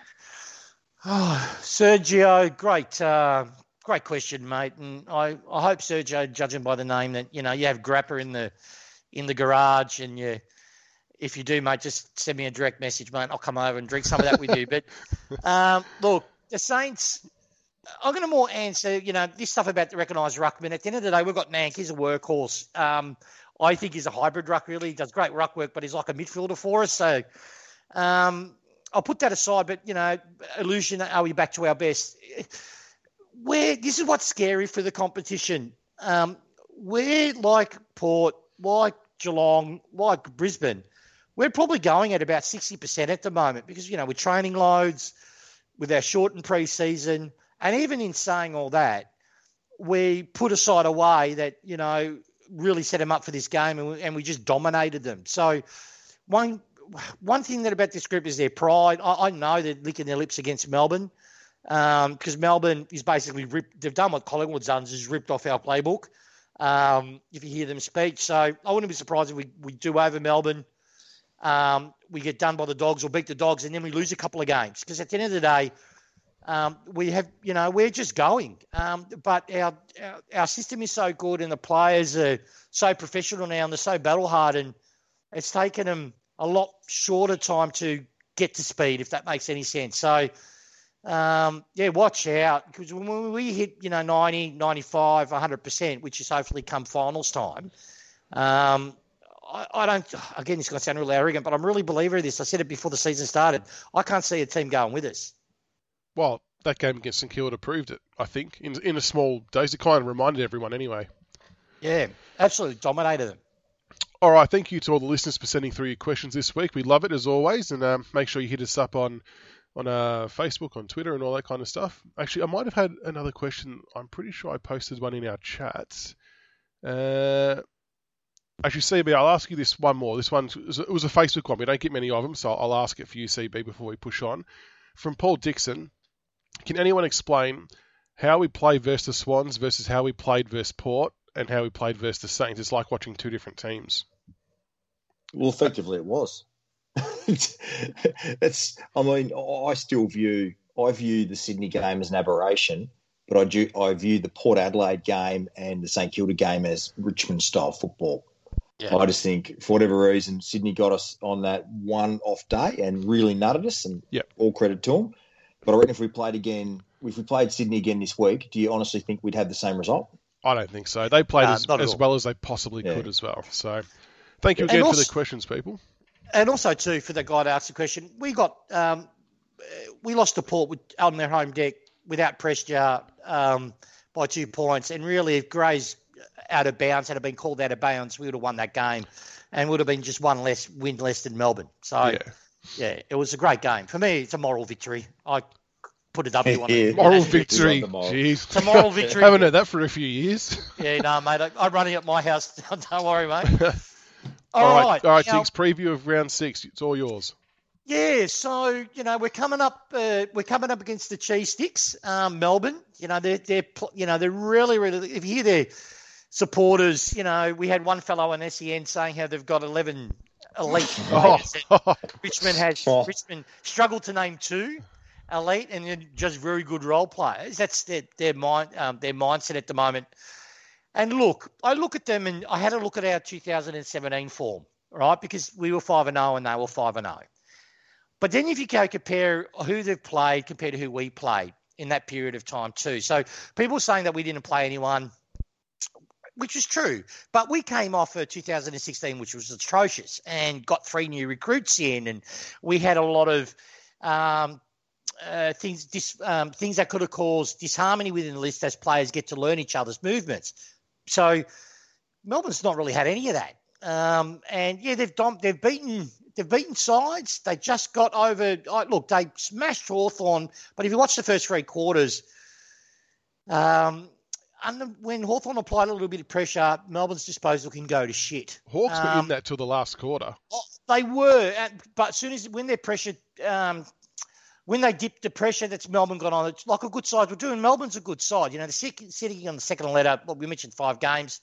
Oh, Sergio, great, uh, great question, mate. And I, I hope Sergio, judging by the name, that you know you have Grappa in the in the garage, and you if you do, mate, just send me a direct message, mate. I'll come over and drink some of that with you. But [laughs] um, look, the Saints. I'm going to more answer, you know, this stuff about the recognised ruckman. At the end of the day, we've got Nank. He's a workhorse. Um, I think he's a hybrid ruck, really. He does great ruck work, but he's like a midfielder for us. So um, I'll put that aside. But, you know, illusion, are we back to our best? Where This is what's scary for the competition. Um, we're like Port, like Geelong, like Brisbane – we're probably going at about 60% at the moment because, you know, we're training loads with our shortened preseason. And even in saying all that, we put aside a way that, you know, really set them up for this game and we, and we just dominated them. So, one one thing that about this group is their pride. I, I know they're licking their lips against Melbourne because um, Melbourne is basically ripped. They've done what Collingwood's done, is ripped off our playbook. Um, if you hear them speak, so I wouldn't be surprised if we, we do over Melbourne um, we get done by the dogs or beat the dogs, and then we lose a couple of games. Because at the end of the day, um, we have, you know, we're just going. Um, but our, our, our system is so good, and the players are so professional now, and they're so battle hardened. It's taken them a lot shorter time to get to speed, if that makes any sense. So, um, yeah, watch out because when we hit, you know, 90, 95, 100%, which is hopefully come finals time, um, I, I don't. Again, it's going to sound really arrogant, but I'm really believer of this. I said it before the season started. I can't see a team going with us. Well, that game against St Kilda proved it. I think in in a small dose, it kind of reminded everyone anyway. Yeah, absolutely dominated them. All right, thank you to all the listeners for sending through your questions this week. We love it as always, and um, make sure you hit us up on on uh, Facebook, on Twitter, and all that kind of stuff. Actually, I might have had another question. I'm pretty sure I posted one in our chats. Uh, Actually, CB, I'll ask you this one more. This one it was a Facebook one. We don't get many of them, so I'll ask it for you, CB, before we push on. From Paul Dixon, can anyone explain how we play versus the Swans versus how we played versus Port and how we played versus the Saints? It's like watching two different teams. Well, effectively, it was. [laughs] it's. I mean, I still view I view the Sydney game as an aberration, but I do I view the Port Adelaide game and the St Kilda game as Richmond style football. Yeah. I just think, for whatever reason, Sydney got us on that one off day and really nutted us, and yep. all credit to them. But I reckon if we played again, if we played Sydney again this week, do you honestly think we'd have the same result? I don't think so. They played uh, as, as well as they possibly yeah. could as well. So, thank you again also, for the questions, people. And also, too, for the guy to ask the question, we got um, we lost to Port with, on their home deck without pressure um, by two points, and really, if Gray's out of bounds, had been called out of bounds, we would have won that game and would have been just one less win less than Melbourne. So, yeah, yeah it was a great game. For me, it's a moral victory. I put a W on [laughs] Yeah. it. Moral [laughs] victory. the moral. Jeez. It's a moral [laughs] victory. Haven't heard that for a few years. Yeah, no, mate. I, I'm running at my house. Don't worry, mate. all all right, right. all right, now- Tiggs. Preview of round six. It's all yours. Yeah, so you know we're coming up. Uh, we're coming up against the Cheese Sticks, um, Melbourne. You know they're they're you know they're really really. If you hear their supporters, you know we had one fellow on SEN saying how they've got eleven elite Oh. Richmond has Oh. Richmond struggled to name two elite and just very good role players. That's their their mind um, their mindset at the moment. And look, I look at them and I had a look at our 2017 form, right? Because we were five and zero and they were five and zero. But then if you go compare who they've played compared to who we played in that period of time too. So people saying that we didn't play anyone, which is true, but we came off a 2016, which was atrocious, and got three new recruits in, and we had a lot of um, uh, things dis, um, things that could have caused disharmony within the list as players get to learn each other's movements. So Melbourne's not really had any of that. Um, and yeah, they've dom- they've beaten they've beaten sides. They just got over. Look, they smashed Hawthorn, but if you watch the first three quarters, um, under, when Hawthorn applied a little bit of pressure, Melbourne's disposal can go to shit. Hawks were Um, in that till the last quarter. Oh, They were, but as soon as when their pressure, um, when they dip the pressure, that's Melbourne got on. It's like a good side. We're doing Melbourne's a good side. You know, the second, sitting on the second letter. Well, we mentioned five games.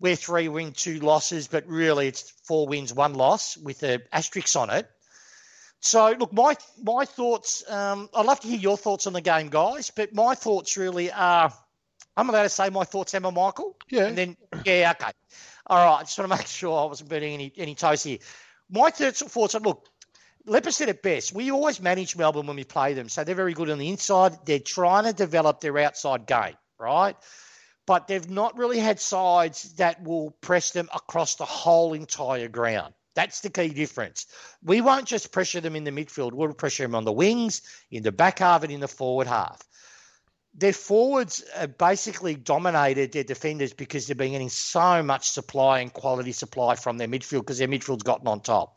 We're three win, two losses, but really it's four wins, one loss with a asterisk on it. So look, my my thoughts. Um, I'd love to hear your thoughts on the game, guys. But my thoughts really are. I'm allowed to say my thoughts, Emma Michael. Yeah. And then, yeah, okay. All right. I just want to make [laughs] sure I wasn't burning any, any toast here. My third thoughts are look, Said it best. We always manage Melbourne when we play them. So they're very good on the inside. They're trying to develop their outside game, right? But they've not really had sides that will press them across the whole entire ground. That's the key difference. We won't just pressure them in the midfield. We'll pressure them on the wings, in the back half, and in the forward half their forwards have basically dominated their defenders because they've been getting so much supply and quality supply from their midfield because their midfield's gotten on top.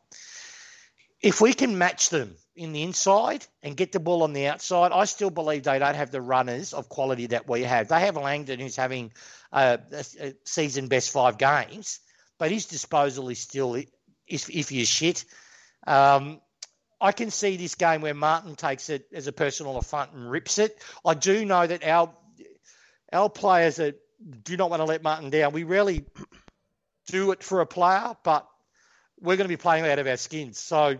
If we can match them in the inside and get the ball on the outside, I still believe they don't have the runners of quality that we have. They have Langdon, who's having a, a, a season best five games, but his disposal is still if if you're shit. Um, I can see this game where Martin takes it as a personal affront and rips it. I do know that our our players are, do not want to let Martin down. We rarely do it for a player, but we're going to be playing out of our skins. So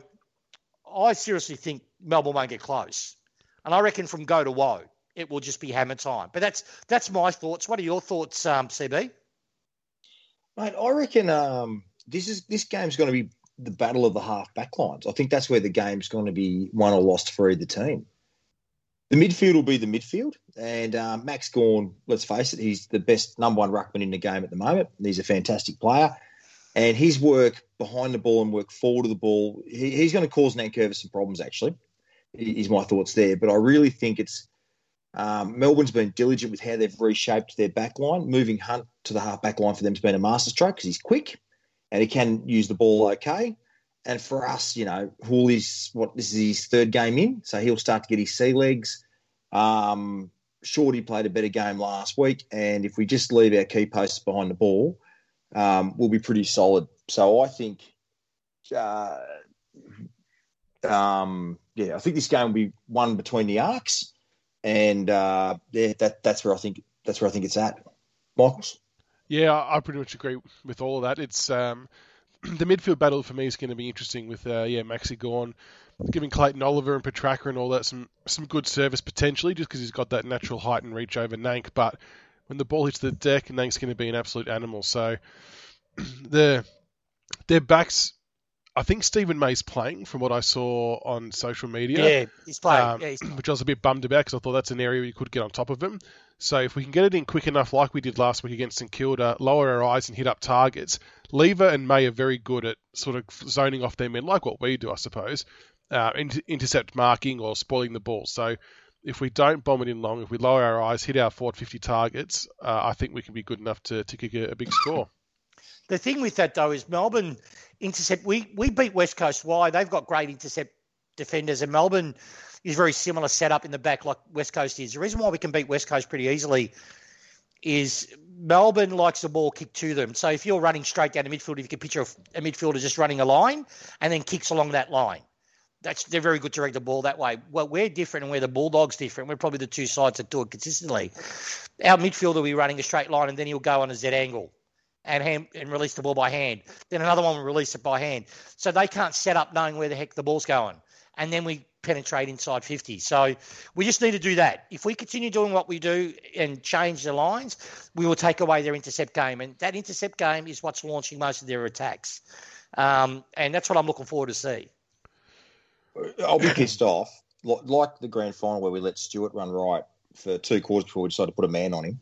I seriously think Melbourne won't get close, and I reckon from go to woe it will just be hammer time. But that's that's my thoughts. What are your thoughts, um, CB? Mate, I reckon um, this is this game's going to be the battle of the half back lines. I think that's where the game's going to be won or lost for either team. The midfield will be the midfield, and um, Max Gawn. Let's face it, he's the best number one ruckman in the game at the moment. He's a fantastic player, and his work behind the ball and work forward of the ball, he, he's going to cause Nankervis some problems. Actually, is my thoughts there. But I really think it's um, Melbourne's been diligent with how they've reshaped their back line. Moving Hunt to the half back line for them has been a masterstroke because he's quick and he can use the ball okay. And for us, you know, Hooley's what this is his third game in, so he'll start to get his sea legs. Um, Shorty played a better game last week, and if we just leave our key posts behind the ball, um, we'll be pretty solid. So I think, uh, um, yeah, I think this game will be won between the arcs, and uh, yeah, that that's where I think that's where I think it's at. Michaels. Yeah, I I pretty much agree with all of that. It's um, [clears throat] the midfield battle for me is going to be interesting with uh, yeah Maxi Gawn giving Clayton Oliver and Petracca and all that some some good service potentially just because he's got that natural height and reach over Nank. But when the ball hits the deck, Nank's going to be an absolute animal. So [clears throat] the their backs. I think Steven May's playing from what I saw on social media. Yeah, he's playing. Um, yeah, he's which I was a bit bummed about because I thought that's an area you could get on top of him. So if we can get it in quick enough, like we did last week against St Kilda, lower our eyes and hit up targets. Lever and May are very good at sort of zoning off their men, like what we do, I suppose, uh, inter- intercept marking or spoiling the ball. So if we don't bomb it in long, if we lower our eyes, hit our forward 50 targets, uh, I think we can be good enough to, to kick a, a big score. The thing with that though is Melbourne intercept. We we beat West Coast. Why? They've got great intercept defenders, and Melbourne is very similar setup in the back like West Coast is. The reason why we can beat West Coast pretty easily is Melbourne likes the ball kicked to them. So if you're running straight down the midfield, if you can picture a midfielder just running a line and then kicks along that line. That's they're very good to direct the ball that way. Well, we're different and we're the Bulldogs different. We're probably the two sides that do it consistently. Our midfielder will be running a straight line and then he'll go on a Z angle and hand, and release the ball by hand. Then another one will release it by hand. So they can't set up knowing where the heck the ball's going. And then we penetrate inside 50. So we just need to do that. If we continue doing what we do and change the lines, we will take away their intercept game. And that intercept game is what's launching most of their attacks. Um, and that's what I'm looking forward to see. I'll be pissed off. Like the grand final where we let Stewart run right for two quarters before we decided to put a man on him.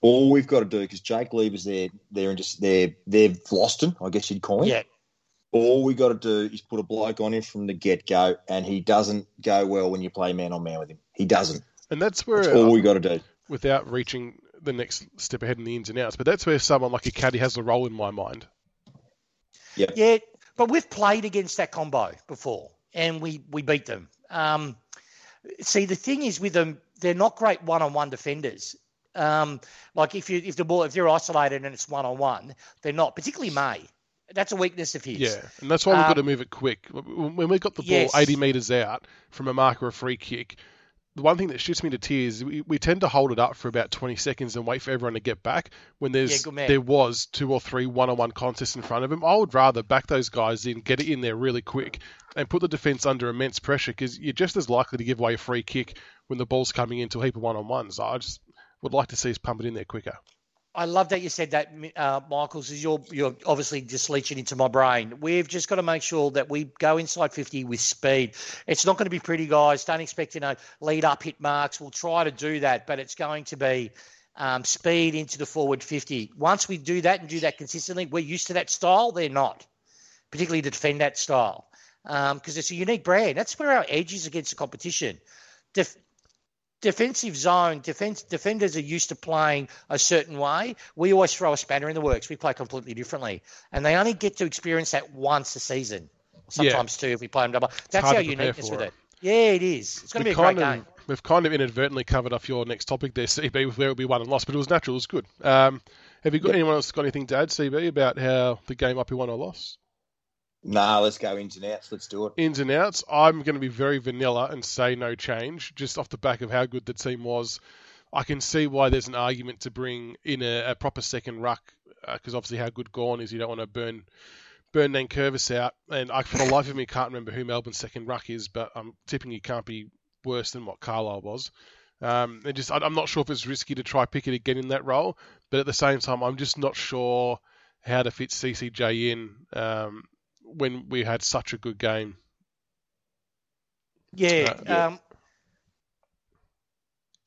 All we've got to do because Jake Lever's there, they're in just they're they're Vlastuin, I guess you'd call him. Yeah. All we got to do is put a bloke on him from the get go, and he doesn't go well when you play man on man with him. He doesn't. And that's where that's all we got to do. Without reaching the next step ahead in the ins and outs, but that's where someone like a caddy has a role in my mind. Yeah. Yeah, but we've played against that combo before and we we beat them. Um, see, the thing is with them, they're not great one-on-one defenders. Um, like if you if the ball if they're isolated and it's one-on-one, they're not. Particularly May. That's a weakness of his. Yeah, and that's why we've got to um, move it quick. When we got the ball yes. 80 metres out from a mark or a free kick, the one thing that shoots me to tears, we, we tend to hold it up for about 20 seconds and wait for everyone to get back. When there's yeah, there was two or three one-on-one contests in front of him, I would rather back those guys in, get it in there really quick, and put the defence under immense pressure because you're just as likely to give away a free kick when the ball's coming into a heap of one-on-ones. I just would like to see us pump it in there quicker. I love that you said that, uh, Michael, because you're, you're obviously just leeching into my brain. We've just got to make sure that we go inside 50 with speed. It's not going to be pretty, guys. Don't expect, you know, lead up hit marks. We'll try to do that, but it's going to be um, speed into the forward 50. Once we do that and do that consistently, we're used to that style. They're not, particularly to defend that style, because um, it's a unique brand. That's where our edge is against the competition. Def- defensive zone, defense defenders are used to playing a certain way. We always throw a spanner in the works. We play completely differently, and they only get to experience that once a season, sometimes yeah. two if we play them double. That's our uniqueness with it. it. Yeah, it is. It's going to be a great of, game. We've kind of inadvertently covered off your next topic there, CB, where be won and lost, but it was natural. It was good. Um, have you got anyone else got anything to add, CB, about how the game might be won or lost? Nah, let's go ins and outs. Let's do it. Ins and outs. I'm going to be very vanilla and say no change, just off the back of how good the team was. I can see why there's an argument to bring in a, a proper second ruck, because uh, obviously how good Gawn is, you don't want to burn burn Nankervis out. And I, for the life of me, can't remember who Melbourne's second ruck is, but I'm tipping he can't be worse than what Carlisle was. Um, and just I'm not sure if it's risky to try Pickett again in that role, but at the same time, I'm just not sure how to fit CCJ in. Um, when we had such a good game. Yeah. Uh, yeah. Um,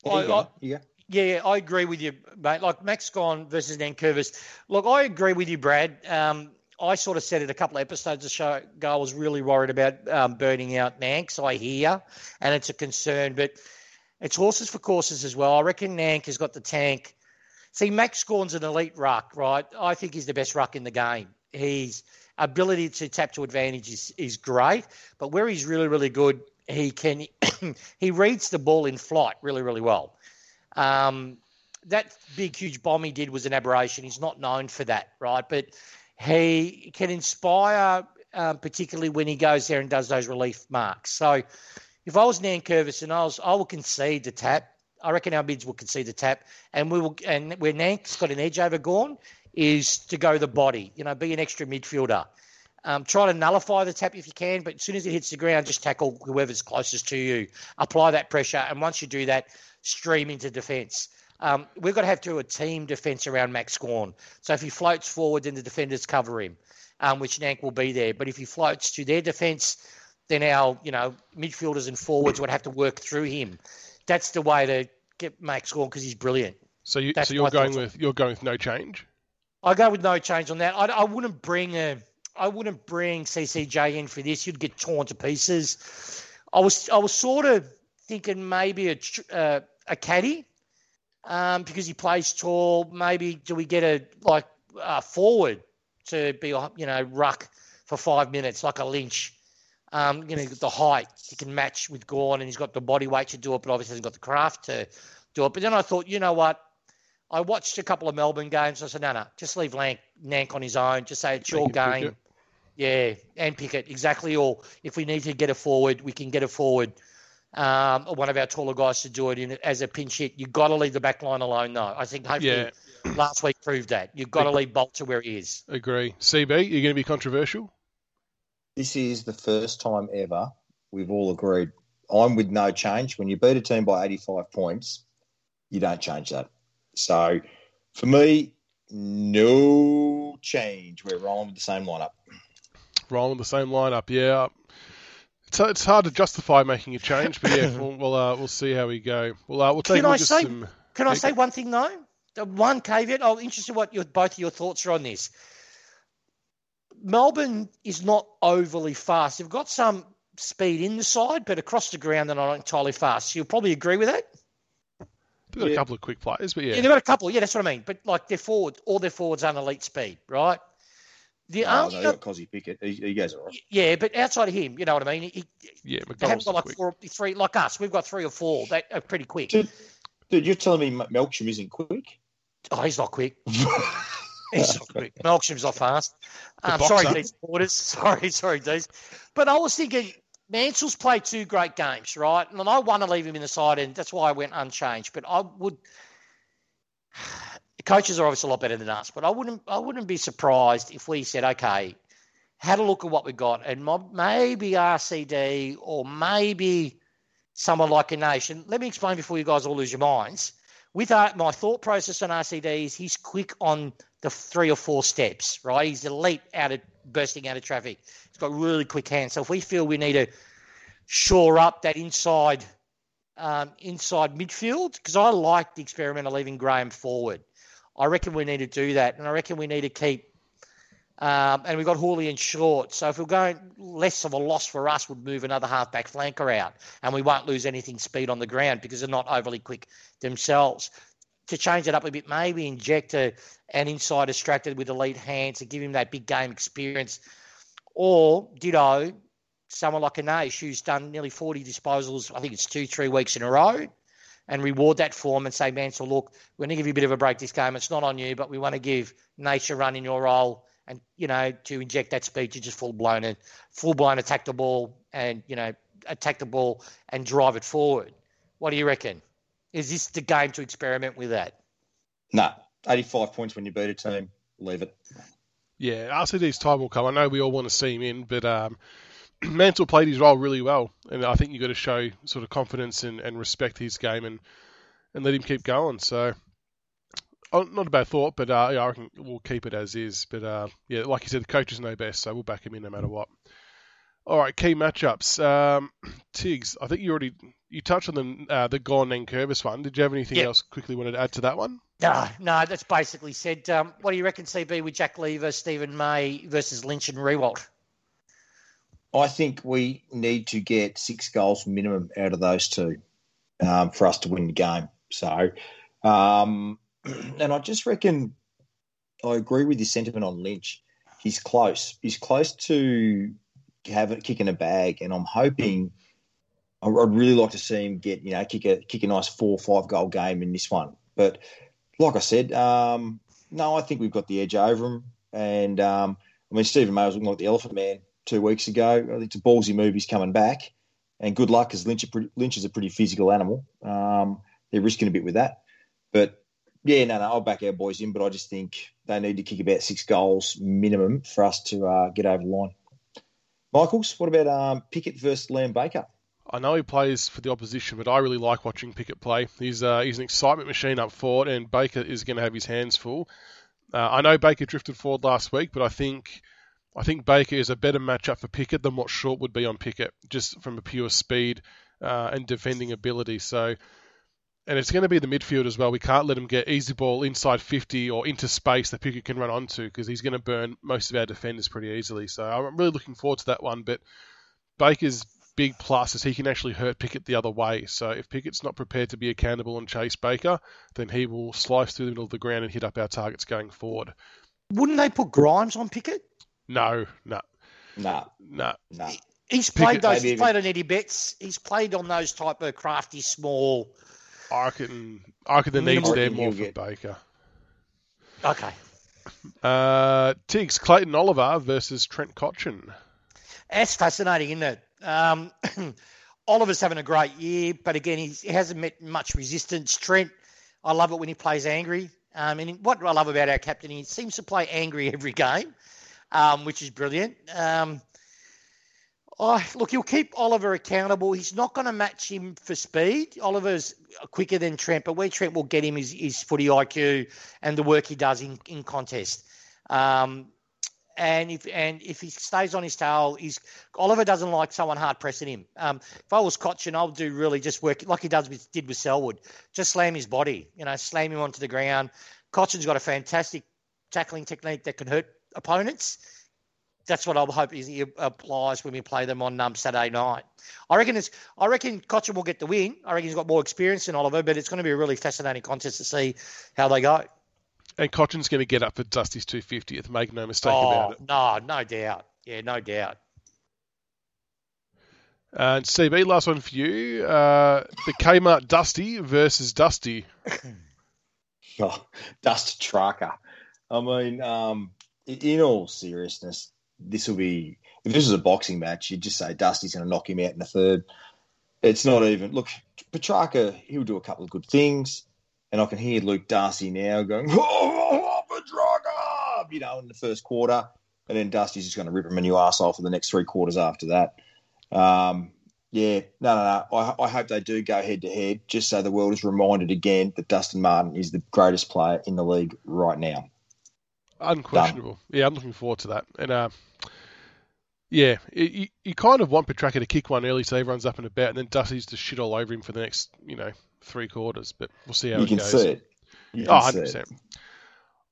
I, I, yeah. Yeah, I agree with you, mate. Like Max Gawn versus Nankervis. Look, I agree with you, Brad. Um, I sort of said it a couple of episodes of ago. I was really worried about um, burning out Nanks. I hear, and it's a concern, but it's horses for courses as well. I reckon Nank has got the tank. See, Max Gawn's an elite ruck, right? I think he's the best ruck in the game. He's ability to tap to advantage is, is great, but where he's really, really good, he can [coughs] he reads the ball in flight really, really well. Um, that big, huge bomb he did was an aberration. He's not known for that, right? But he can inspire, um, particularly when he goes there and does those relief marks. So if I was Nankervis and I was, I will concede the tap. I reckon our mids will concede the tap, and we will. And where Nank's got an edge over Gawn, is to go the body. You know, be an extra midfielder. Um, try to nullify the tap if you can, but as soon as it hits the ground, just tackle whoever's closest to you. Apply that pressure, and once you do that, stream into defence. Um, we've got to have to do a team defence around Max Gawn. So if he floats forward, then the defenders cover him, um, which Nank will be there. But if he floats to their defence, then our you know midfielders and forwards would have to work through him. That's the way to get Max Gawn because he's brilliant. So, you, so you're going with you're going with no change. I go with no change on that. I, I wouldn't bring a, I wouldn't bring CCJ in for this. You'd get torn to pieces. I was, I was sort of thinking maybe a, uh, a caddy, um, because he plays tall. Maybe do we get a like a forward to be, you know, ruck for five minutes like a Lynch, Um, you know, the height he can match with Gawn, and he's got the body weight to do it, but obviously hasn't got the craft to do it. But then I thought, you know what? I watched a couple of Melbourne games. I said, no, no, just leave Lank, Nank on his own. Just say it's your Make him pick game. it. Yeah, and pick it exactly. Or if we need to get it forward, we can get it forward. Um, one of our taller guys to do it in as a pinch hit. You've got to leave the back line alone, though. I think hopefully Yeah, last week proved that. You've got to leave Balta where he is. agree. CB, you're going to be controversial. This is the first time ever we've all agreed. I'm with no change. When you beat a team by 85 points, you don't change that. So for me, no change. We're rolling with the same lineup. rolling with the same lineup. Yeah, it's it's hard to justify making a change, but yeah, [laughs] we'll we'll, uh, we'll see how we go. We'll uh, we'll take Can we'll I just say- some. Can I say one thing though? The one caveat. I'm interested what your both of your thoughts are on this. Melbourne is not overly fast. They've got some speed in the side, but across the ground they're not entirely fast. You'll probably agree with that. We've got a couple of quick players, but Yeah. yeah, they've got a couple. Yeah, that's what I mean. But like their forward, all their forwards are an elite speed, right? The Oh, only no, you got Cozzy Pickett. He, he goes all right. yeah, but outside of him, you know what I mean. He, yeah, they haven't McDonald's got like quick. four, three like us. We've got three or four that are pretty quick. Dude, dude, you're telling me Melksham isn't quick? Oh, he's not quick. [laughs] He's not quick. Melksham's not fast. Um, sorry, boxer. Dees supporters. [laughs] Sorry, sorry, Dees. But I was thinking Mansell's played two great games, right? And I want to leave him in the side, and that's why I went unchanged. But I would. The [sighs] coaches are obviously a lot better than us, but I wouldn't. I wouldn't be surprised if we said, okay, had a look at what we got, and maybe RCD or maybe someone like a nation. Let me explain before you guys all lose your minds. With our, my thought process on RCD is he's quick on the three or four steps, right? He's elite out of bursting out of traffic. Got really quick hands. So if we feel we need to shore up that inside um, inside midfield, because I like the experiment of leaving Graham forward. I reckon we need to do that, and I reckon we need to keep. Um, and we've got Hawley and Short. So if we're going less of a loss for us, would move another halfback flanker out, and we won't lose anything speed on the ground because they're not overly quick themselves. To change it up a bit, maybe inject a, an inside distracted with elite hands to give him that big game experience, or ditto someone like Anash who's done nearly 40 disposals. I think it's two, three weeks in a row. And reward that form and say, Mansell, look, we're going to give you a bit of a break this game. It's not on you, but we want to give Nature run in your role and you know to inject that speed to just full blown and full blown attack the ball and you know attack the ball and drive it forward. What do you reckon? Is this the game to experiment with that? No, 85 points when you beat a team. Leave it. Yeah, RCD's time will come. I know we all want to see him in, but um, [clears throat] Mansell played his role really well, and I think you've got to show sort of confidence and, and respect his game and and let him keep going. So, oh, not a bad thought, but uh, yeah, I reckon we'll keep it as is. But uh, yeah, like you said, the coaches know best, so we'll back him in no matter what. All right, key matchups. Um, [clears throat] Tiggs, I think you already you touched on the uh, the Gawn Nankervis one. Did you have anything Yep. else quickly wanted to add to that one? No, no, that's basically said. Um, what do you reckon, CB, with Jack Lever, Steven May versus Lynch and Riewoldt? I think we need to get six goals minimum out of those two um, for us to win the game. So, um, [clears throat] and I just reckon I agree with your sentiment on Lynch. He's close. He's close to have it kicking a bag, and I'm hoping. I'd really like to see him get you know kick a kick a nice four or five goal game in this one. But like I said, um, no, I think we've got the edge over them. And um, I mean, Steven May was looking like the Elephant Man two weeks ago. It's a ballsy move. He's coming back, and good luck because Lynch, Lynch is a pretty physical animal. Um, they're risking a bit with that, but yeah, no, no, I'll back our boys in. But I just think they need to kick about six goals minimum for us to uh, get over the line. Michaels, what about um, Pickett versus Liam Baker? I know he plays for the opposition, but I really like watching Pickett play. He's uh, he's an excitement machine up forward, and Baker is going to have his hands full. Uh, I know Baker drifted forward last week, but I think I think Baker is a better matchup for Pickett than what Short would be on Pickett, just from a pure speed uh, and defending ability. So, and it's going to be the midfield as well. We can't let him get easy ball inside 50 or into space that Pickett can run onto because he's going to burn most of our defenders pretty easily. So I'm really looking forward to that one. But Baker's big plus is he can actually hurt Pickett the other way. So if Pickett's not prepared to be accountable and chase Baker, then he will slice through the middle of the ground and hit up our targets going forward. Wouldn't they put Grimes on Pickett? No, no, no, no. nah. He's played it, those. He's played on Eddie Betts. He's played on those type of crafty, small. I reckon, I reckon the needs there more he'll for get- Baker. Okay, Uh, Tiggs, Clayton Oliver versus Trent Cotchin. that's fascinating, isn't it? Um, [clears throat] Oliver's having a great year, but again, he hasn't met much resistance. Trent, I love it when he plays angry. Um, and what I love about our captain, he seems to play angry [laughs] every game, um, which is brilliant. Um, oh, look, he'll keep Oliver accountable. He's not going to match him for speed. Oliver's quicker than Trent, but where Trent will get him is his footy IQ and the work he does in, in contest. Um, and if and if he stays on his tail, he's Oliver doesn't like someone hard pressing him. Um, if I was Cotchin, I would do really just work like he does with did with Selwood, just slam his body, you know, slam him onto the ground. Cotchin's got a fantastic tackling technique that can hurt opponents. That's what I hope he applies when we play them on um, Saturday night. I reckon it's. I reckon Cochin will get the win. I reckon he's got more experience than Oliver, but it's going to be a really fascinating contest to see how they go. And Cotchin's going to get up for Dusty's 250th, make no mistake oh, about it. no, no doubt. Yeah, no doubt. And CB, last one for you. Uh, the Kmart Dusty versus Dusty. [laughs] Oh, Dust Tracker. I mean, um, in- in all seriousness, this will be. If this was a boxing match, you'd just say Dusty's going to knock him out in the third. It's not even. Look, Petracca, he'll do a couple of good things, and I can hear Luke Darcy now going, "Oh, Petracca!" You know, in the first quarter, and then Dusty's just going to rip him a new arsehole for the next three quarters after that. Um, yeah, no, no, no. I, I hope they do go head to head, just so the world is reminded again that Dustin Martin is the greatest player in the league right now. Unquestionable. Yeah, I'm looking forward to that. And uh, yeah, you, you kind of want Petracca to kick one early so everyone's up and about, and then Dusty's to shit all over him for the next, you know, three quarters. But we'll see how you it can goes. see it. You Oh, can see 100%. it.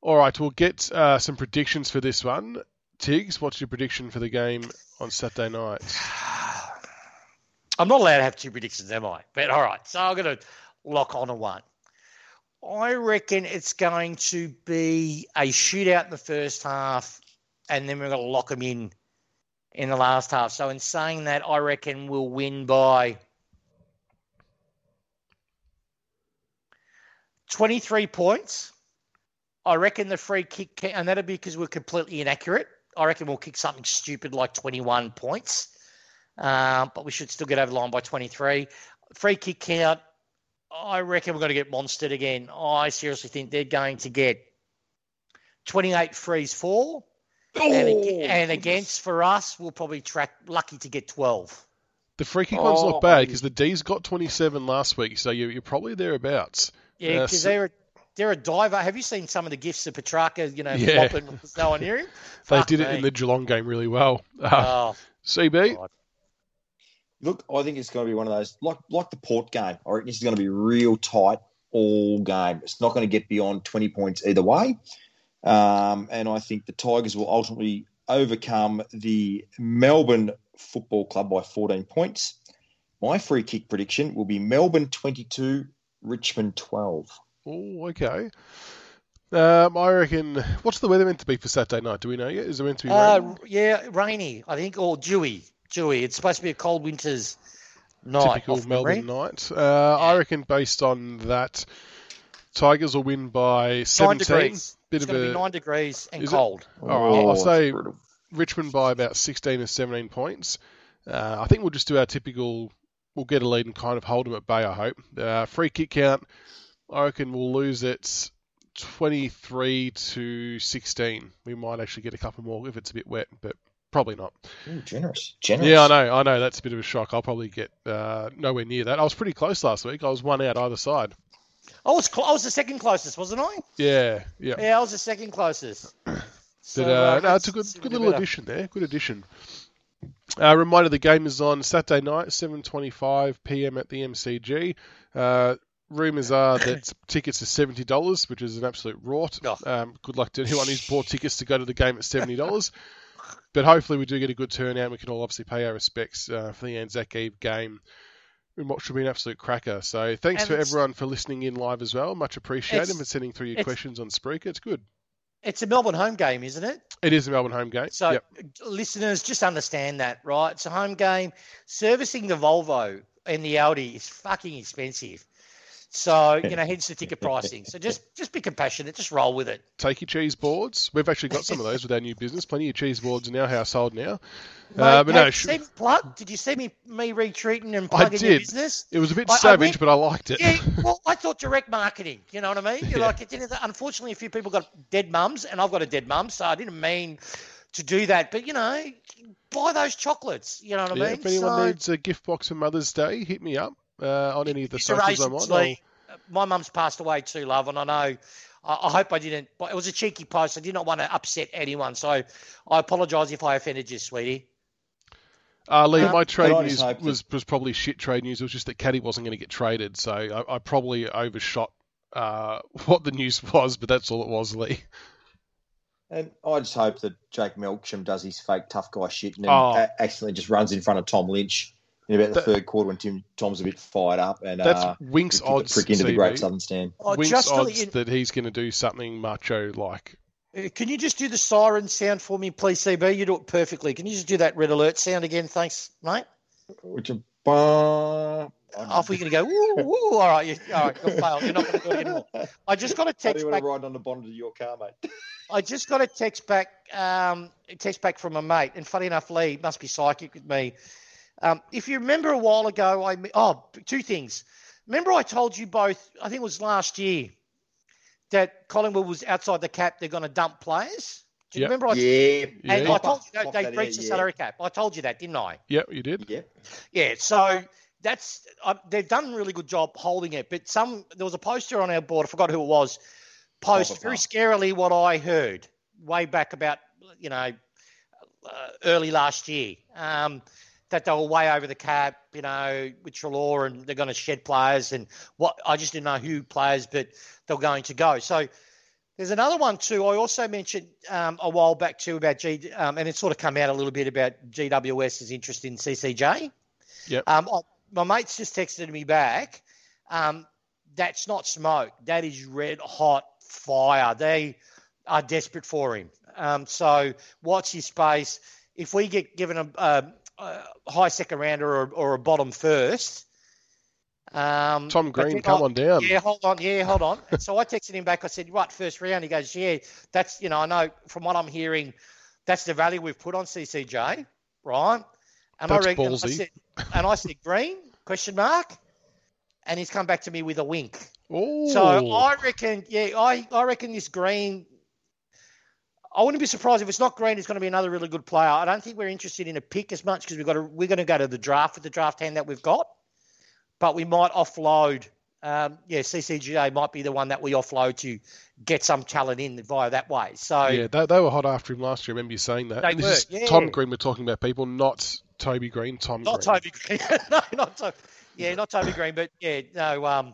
All right, we'll get uh, some predictions for this one. Tiggs, what's your prediction for the game on Saturday night? [sighs] I'm not allowed to have two predictions, am I? But all right, so I'm going to lock on a one. I reckon it's going to be a shootout in the first half, and then we're going to lock them in in the last half. So, in saying that, I reckon we'll win by 23 points. I reckon the free kick, ca- and that'll be because we're completely inaccurate. I reckon we'll kick something stupid like 21 points, uh, but we should still get over the line by 23. Free kick count, I reckon we're going to get monstered again. I seriously think they're going to get 28 frees for, and, and against for us, we'll probably track lucky to get 12. The free kick one's Oh, not bad because the D's got 27 last week, so you're, you're probably thereabouts. Yeah, Uh, because so- they're a, they're a diver. Have you seen some of the gifts of Petracca? You know, Yeah. flopping with no one near him. [laughs] They Fuck did it in the Geelong game really well. Uh, Oh, CB, God. Look, I think it's going to be one of those like like the Port game. I reckon this is going to be real tight all game. It's not going to get beyond twenty points either way, um, and I think the Tigers will ultimately overcome the Melbourne Football Club by fourteen points. My free kick prediction will be Melbourne twenty-two, Richmond twelve. Oh, okay. Um, I reckon. What's the weather meant to be for Saturday night? Do we know yet? Is it meant to be Uh, raining? yeah, rainy, I think, or dewy. Dewy. It's supposed to be a cold winter's night. Typical off memory. Melbourne night. Uh, I reckon based on that, Tigers will win by Nine 17. degrees. Bit it's of a be nine degrees and Is it? cold. All right, I'll- I'll say- Richmond by about 16 or 17 points. Uh, I think we'll just do our typical. We'll get a lead and kind of hold them at bay. I hope. Uh, free kick count. I reckon we'll lose it 23 to 16. We might actually get a couple more if it's a bit wet, but probably not. Ooh, generous, generous. Yeah, I know, I know. That's a bit of a shock. I'll probably get uh, nowhere near that. I was pretty close last week. I was one out either side. I was cl- I was the second closest, wasn't I? Yeah, yeah. Yeah, I was the second closest. [clears throat] So, But uh, no, let's it's a good, see good little addition there. Good addition. Uh, reminder: the game is on Saturday night, 7:25 p.m. at the MCG. Uh, rumors are that tickets are seventy dollars, which is an absolute rort. Oh. Um, good luck to anyone who's bought tickets to go to the game at seventy dollars. but hopefully, we do get a good turnout. and We can all obviously pay our respects uh, for the Anzac Eve game. In what should be an absolute cracker. So thanks And for everyone for listening in live as well. Much appreciated and for sending through your questions on Spreaker. It's good. It's a Melbourne home game, isn't it? It is a Melbourne home game. So yep. listeners, just understand that, right? It's a home game. Servicing the Volvo and the Audi is fucking expensive. So you know, hence the [laughs] ticket pricing. So just just be compassionate. Just roll with it. Take your cheese boards. We've actually got some of those with our new business. Plenty of cheese boards in our household now. Mate, Uh, but no, did, sh- you see me plug? did you see me me retreating and I plugging your did. business? it was a bit I- I savage, went- but I liked it. Yeah, well, I thought direct marketing. You know what I mean? You're [laughs] Yeah. like, it didn't, unfortunately, a few people got dead mums, and I've got a dead mum, so I didn't mean to do that. But you know, buy those chocolates. You know what I mean? if anyone So- needs a gift box for Mother's Day, hit me up uh, on any of the socials I'm on. Seriously, I'll- my mum's passed away too, love, and I know. I, I hope I didn't. But it was a cheeky post. I did not want to upset anyone, so I apologise if I offended you, sweetie. Uh, Lee, Uh, my trade news hope that- was, was probably shit trade news. It was just that Caddy wasn't going to get traded, so I, I probably overshot uh, [laughs] what the news was, but that's all it was, Lee. And I just hope that Jake Melksham does his fake tough guy shit and Oh. accidentally just runs in front of Tom Lynch in about the That- third quarter when Tim Tom's a bit fired up and That's uh, Winks kick the odds. prick into the Great Southern Stand. Oh, Winks just odds you- that he's going to do something macho like. Uh, Can you just do the siren sound for me, please, CB? You do it perfectly. Can you just do that red alert sound again? Thanks, mate. Which are, uh, Off we're going to go, woo, woo. All right, you, all right, you'll fail. You're not going to do it anymore. I just got a How do text you want back. to ride on the bonnet of your car, mate? [laughs] I just got a text back, um, a text back from a mate, and funny enough, Lee must be psychic with me. Um, if you remember a while ago, I oh two things. Remember I told you both. I think it was last year that Collingwood was outside the cap. They're going to dump players. Do you Yep. remember? I, yeah. And Yeah. I told you that they that breached in, the yeah. salary cap. I told you that, didn't I? Yep, you did. Yeah. Yeah, so that's uh, they've done a really good job holding it. But some there was a poster on our board. I forgot who it was. Post Papa very scarily what I heard way back about you know uh, early last year um, that they were way over the cap. You know with Treloar and they're going to shed players and what I just didn't know who players, but they're going to go. So. There's another one too. I also mentioned um, a while back too about G, um, and it sort of come out a little bit about GWS's interest in CCJ. Yep. Um, I, my mate's just texted me back. Um, that's not smoke. That is red hot fire. They are desperate for him. Um, so watch his space. If we get given a, a, a high second rounder or, or a bottom first, um, Tom Green, come I- on down. yeah, hold on. Yeah, hold on. [laughs] So I texted him back. I said, "Right, first round." He goes, "Yeah, that's you know, I know from what I'm hearing, that's the value we've put on CCJ, right?" And That's I reckon, I ballsy. said, and I said, "Green?" Question mark. And he's come back to me with a wink. Oh, So I reckon, yeah, I, I reckon this Green. I wouldn't be surprised if it's not Green. It's going to be another really good player. I don't think we're interested in a pick as much because we've got to, we're going to go to the draft with the draft hand that we've got, but we might offload. Um, yeah, CCGA might be the one that we offload to get some talent in via that way. So yeah, they, they were hot after him last year. I remember you saying that. They And this were, yeah. Tom Green we're talking about, people, not Toby Greene. Tom not Green. Toby Greene. [laughs] no, not Toby. Yeah, not Toby Greene, but yeah, no. Um,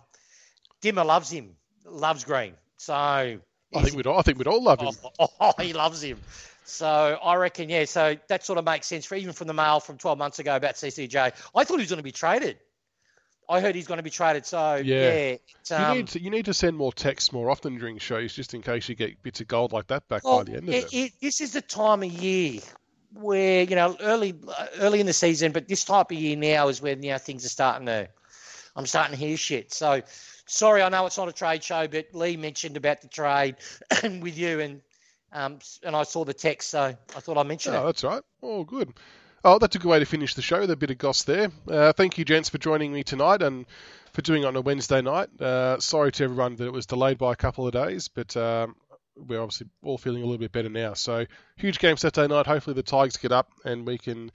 Dimma loves him. Loves Green. So I think we'd all, I think we'd all love him. Oh, [laughs] oh, he loves him. So I reckon, yeah. So that sort of makes sense for even from the mail from 12 months ago about CCJ. I thought he was going to be traded. I heard he's going to be traded. So Yeah. yeah, you um, need to you need to send more texts more often during shows, just in case you get bits of gold like that back well, by the end of it, it. it, this is the time of year where you know early early in the season, but this type of year now is when you know things are starting to. I'm starting to hear shit. So sorry, I know it's not a trade show, but Lee mentioned about the trade [coughs] with you and. Um, and I saw the text, so I thought I'd mention Oh, it. that's right. Oh, good. Oh, that's a good way to finish the show with a bit of goss there. Uh, thank you, gents, for joining me tonight and for doing it on a Wednesday night. Uh, sorry to everyone that it was delayed by a couple of days, but um, we're obviously all feeling a little bit better now. So, huge game Saturday night. Hopefully, the Tigers get up and we can.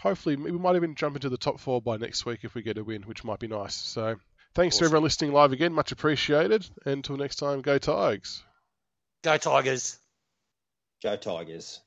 Hopefully, we might even jump into the top four by next week if we get a win, which might be nice. So, thanks to everyone listening live again. Much appreciated. Until next time, go Tigers. Go Tigers. Go Tigers.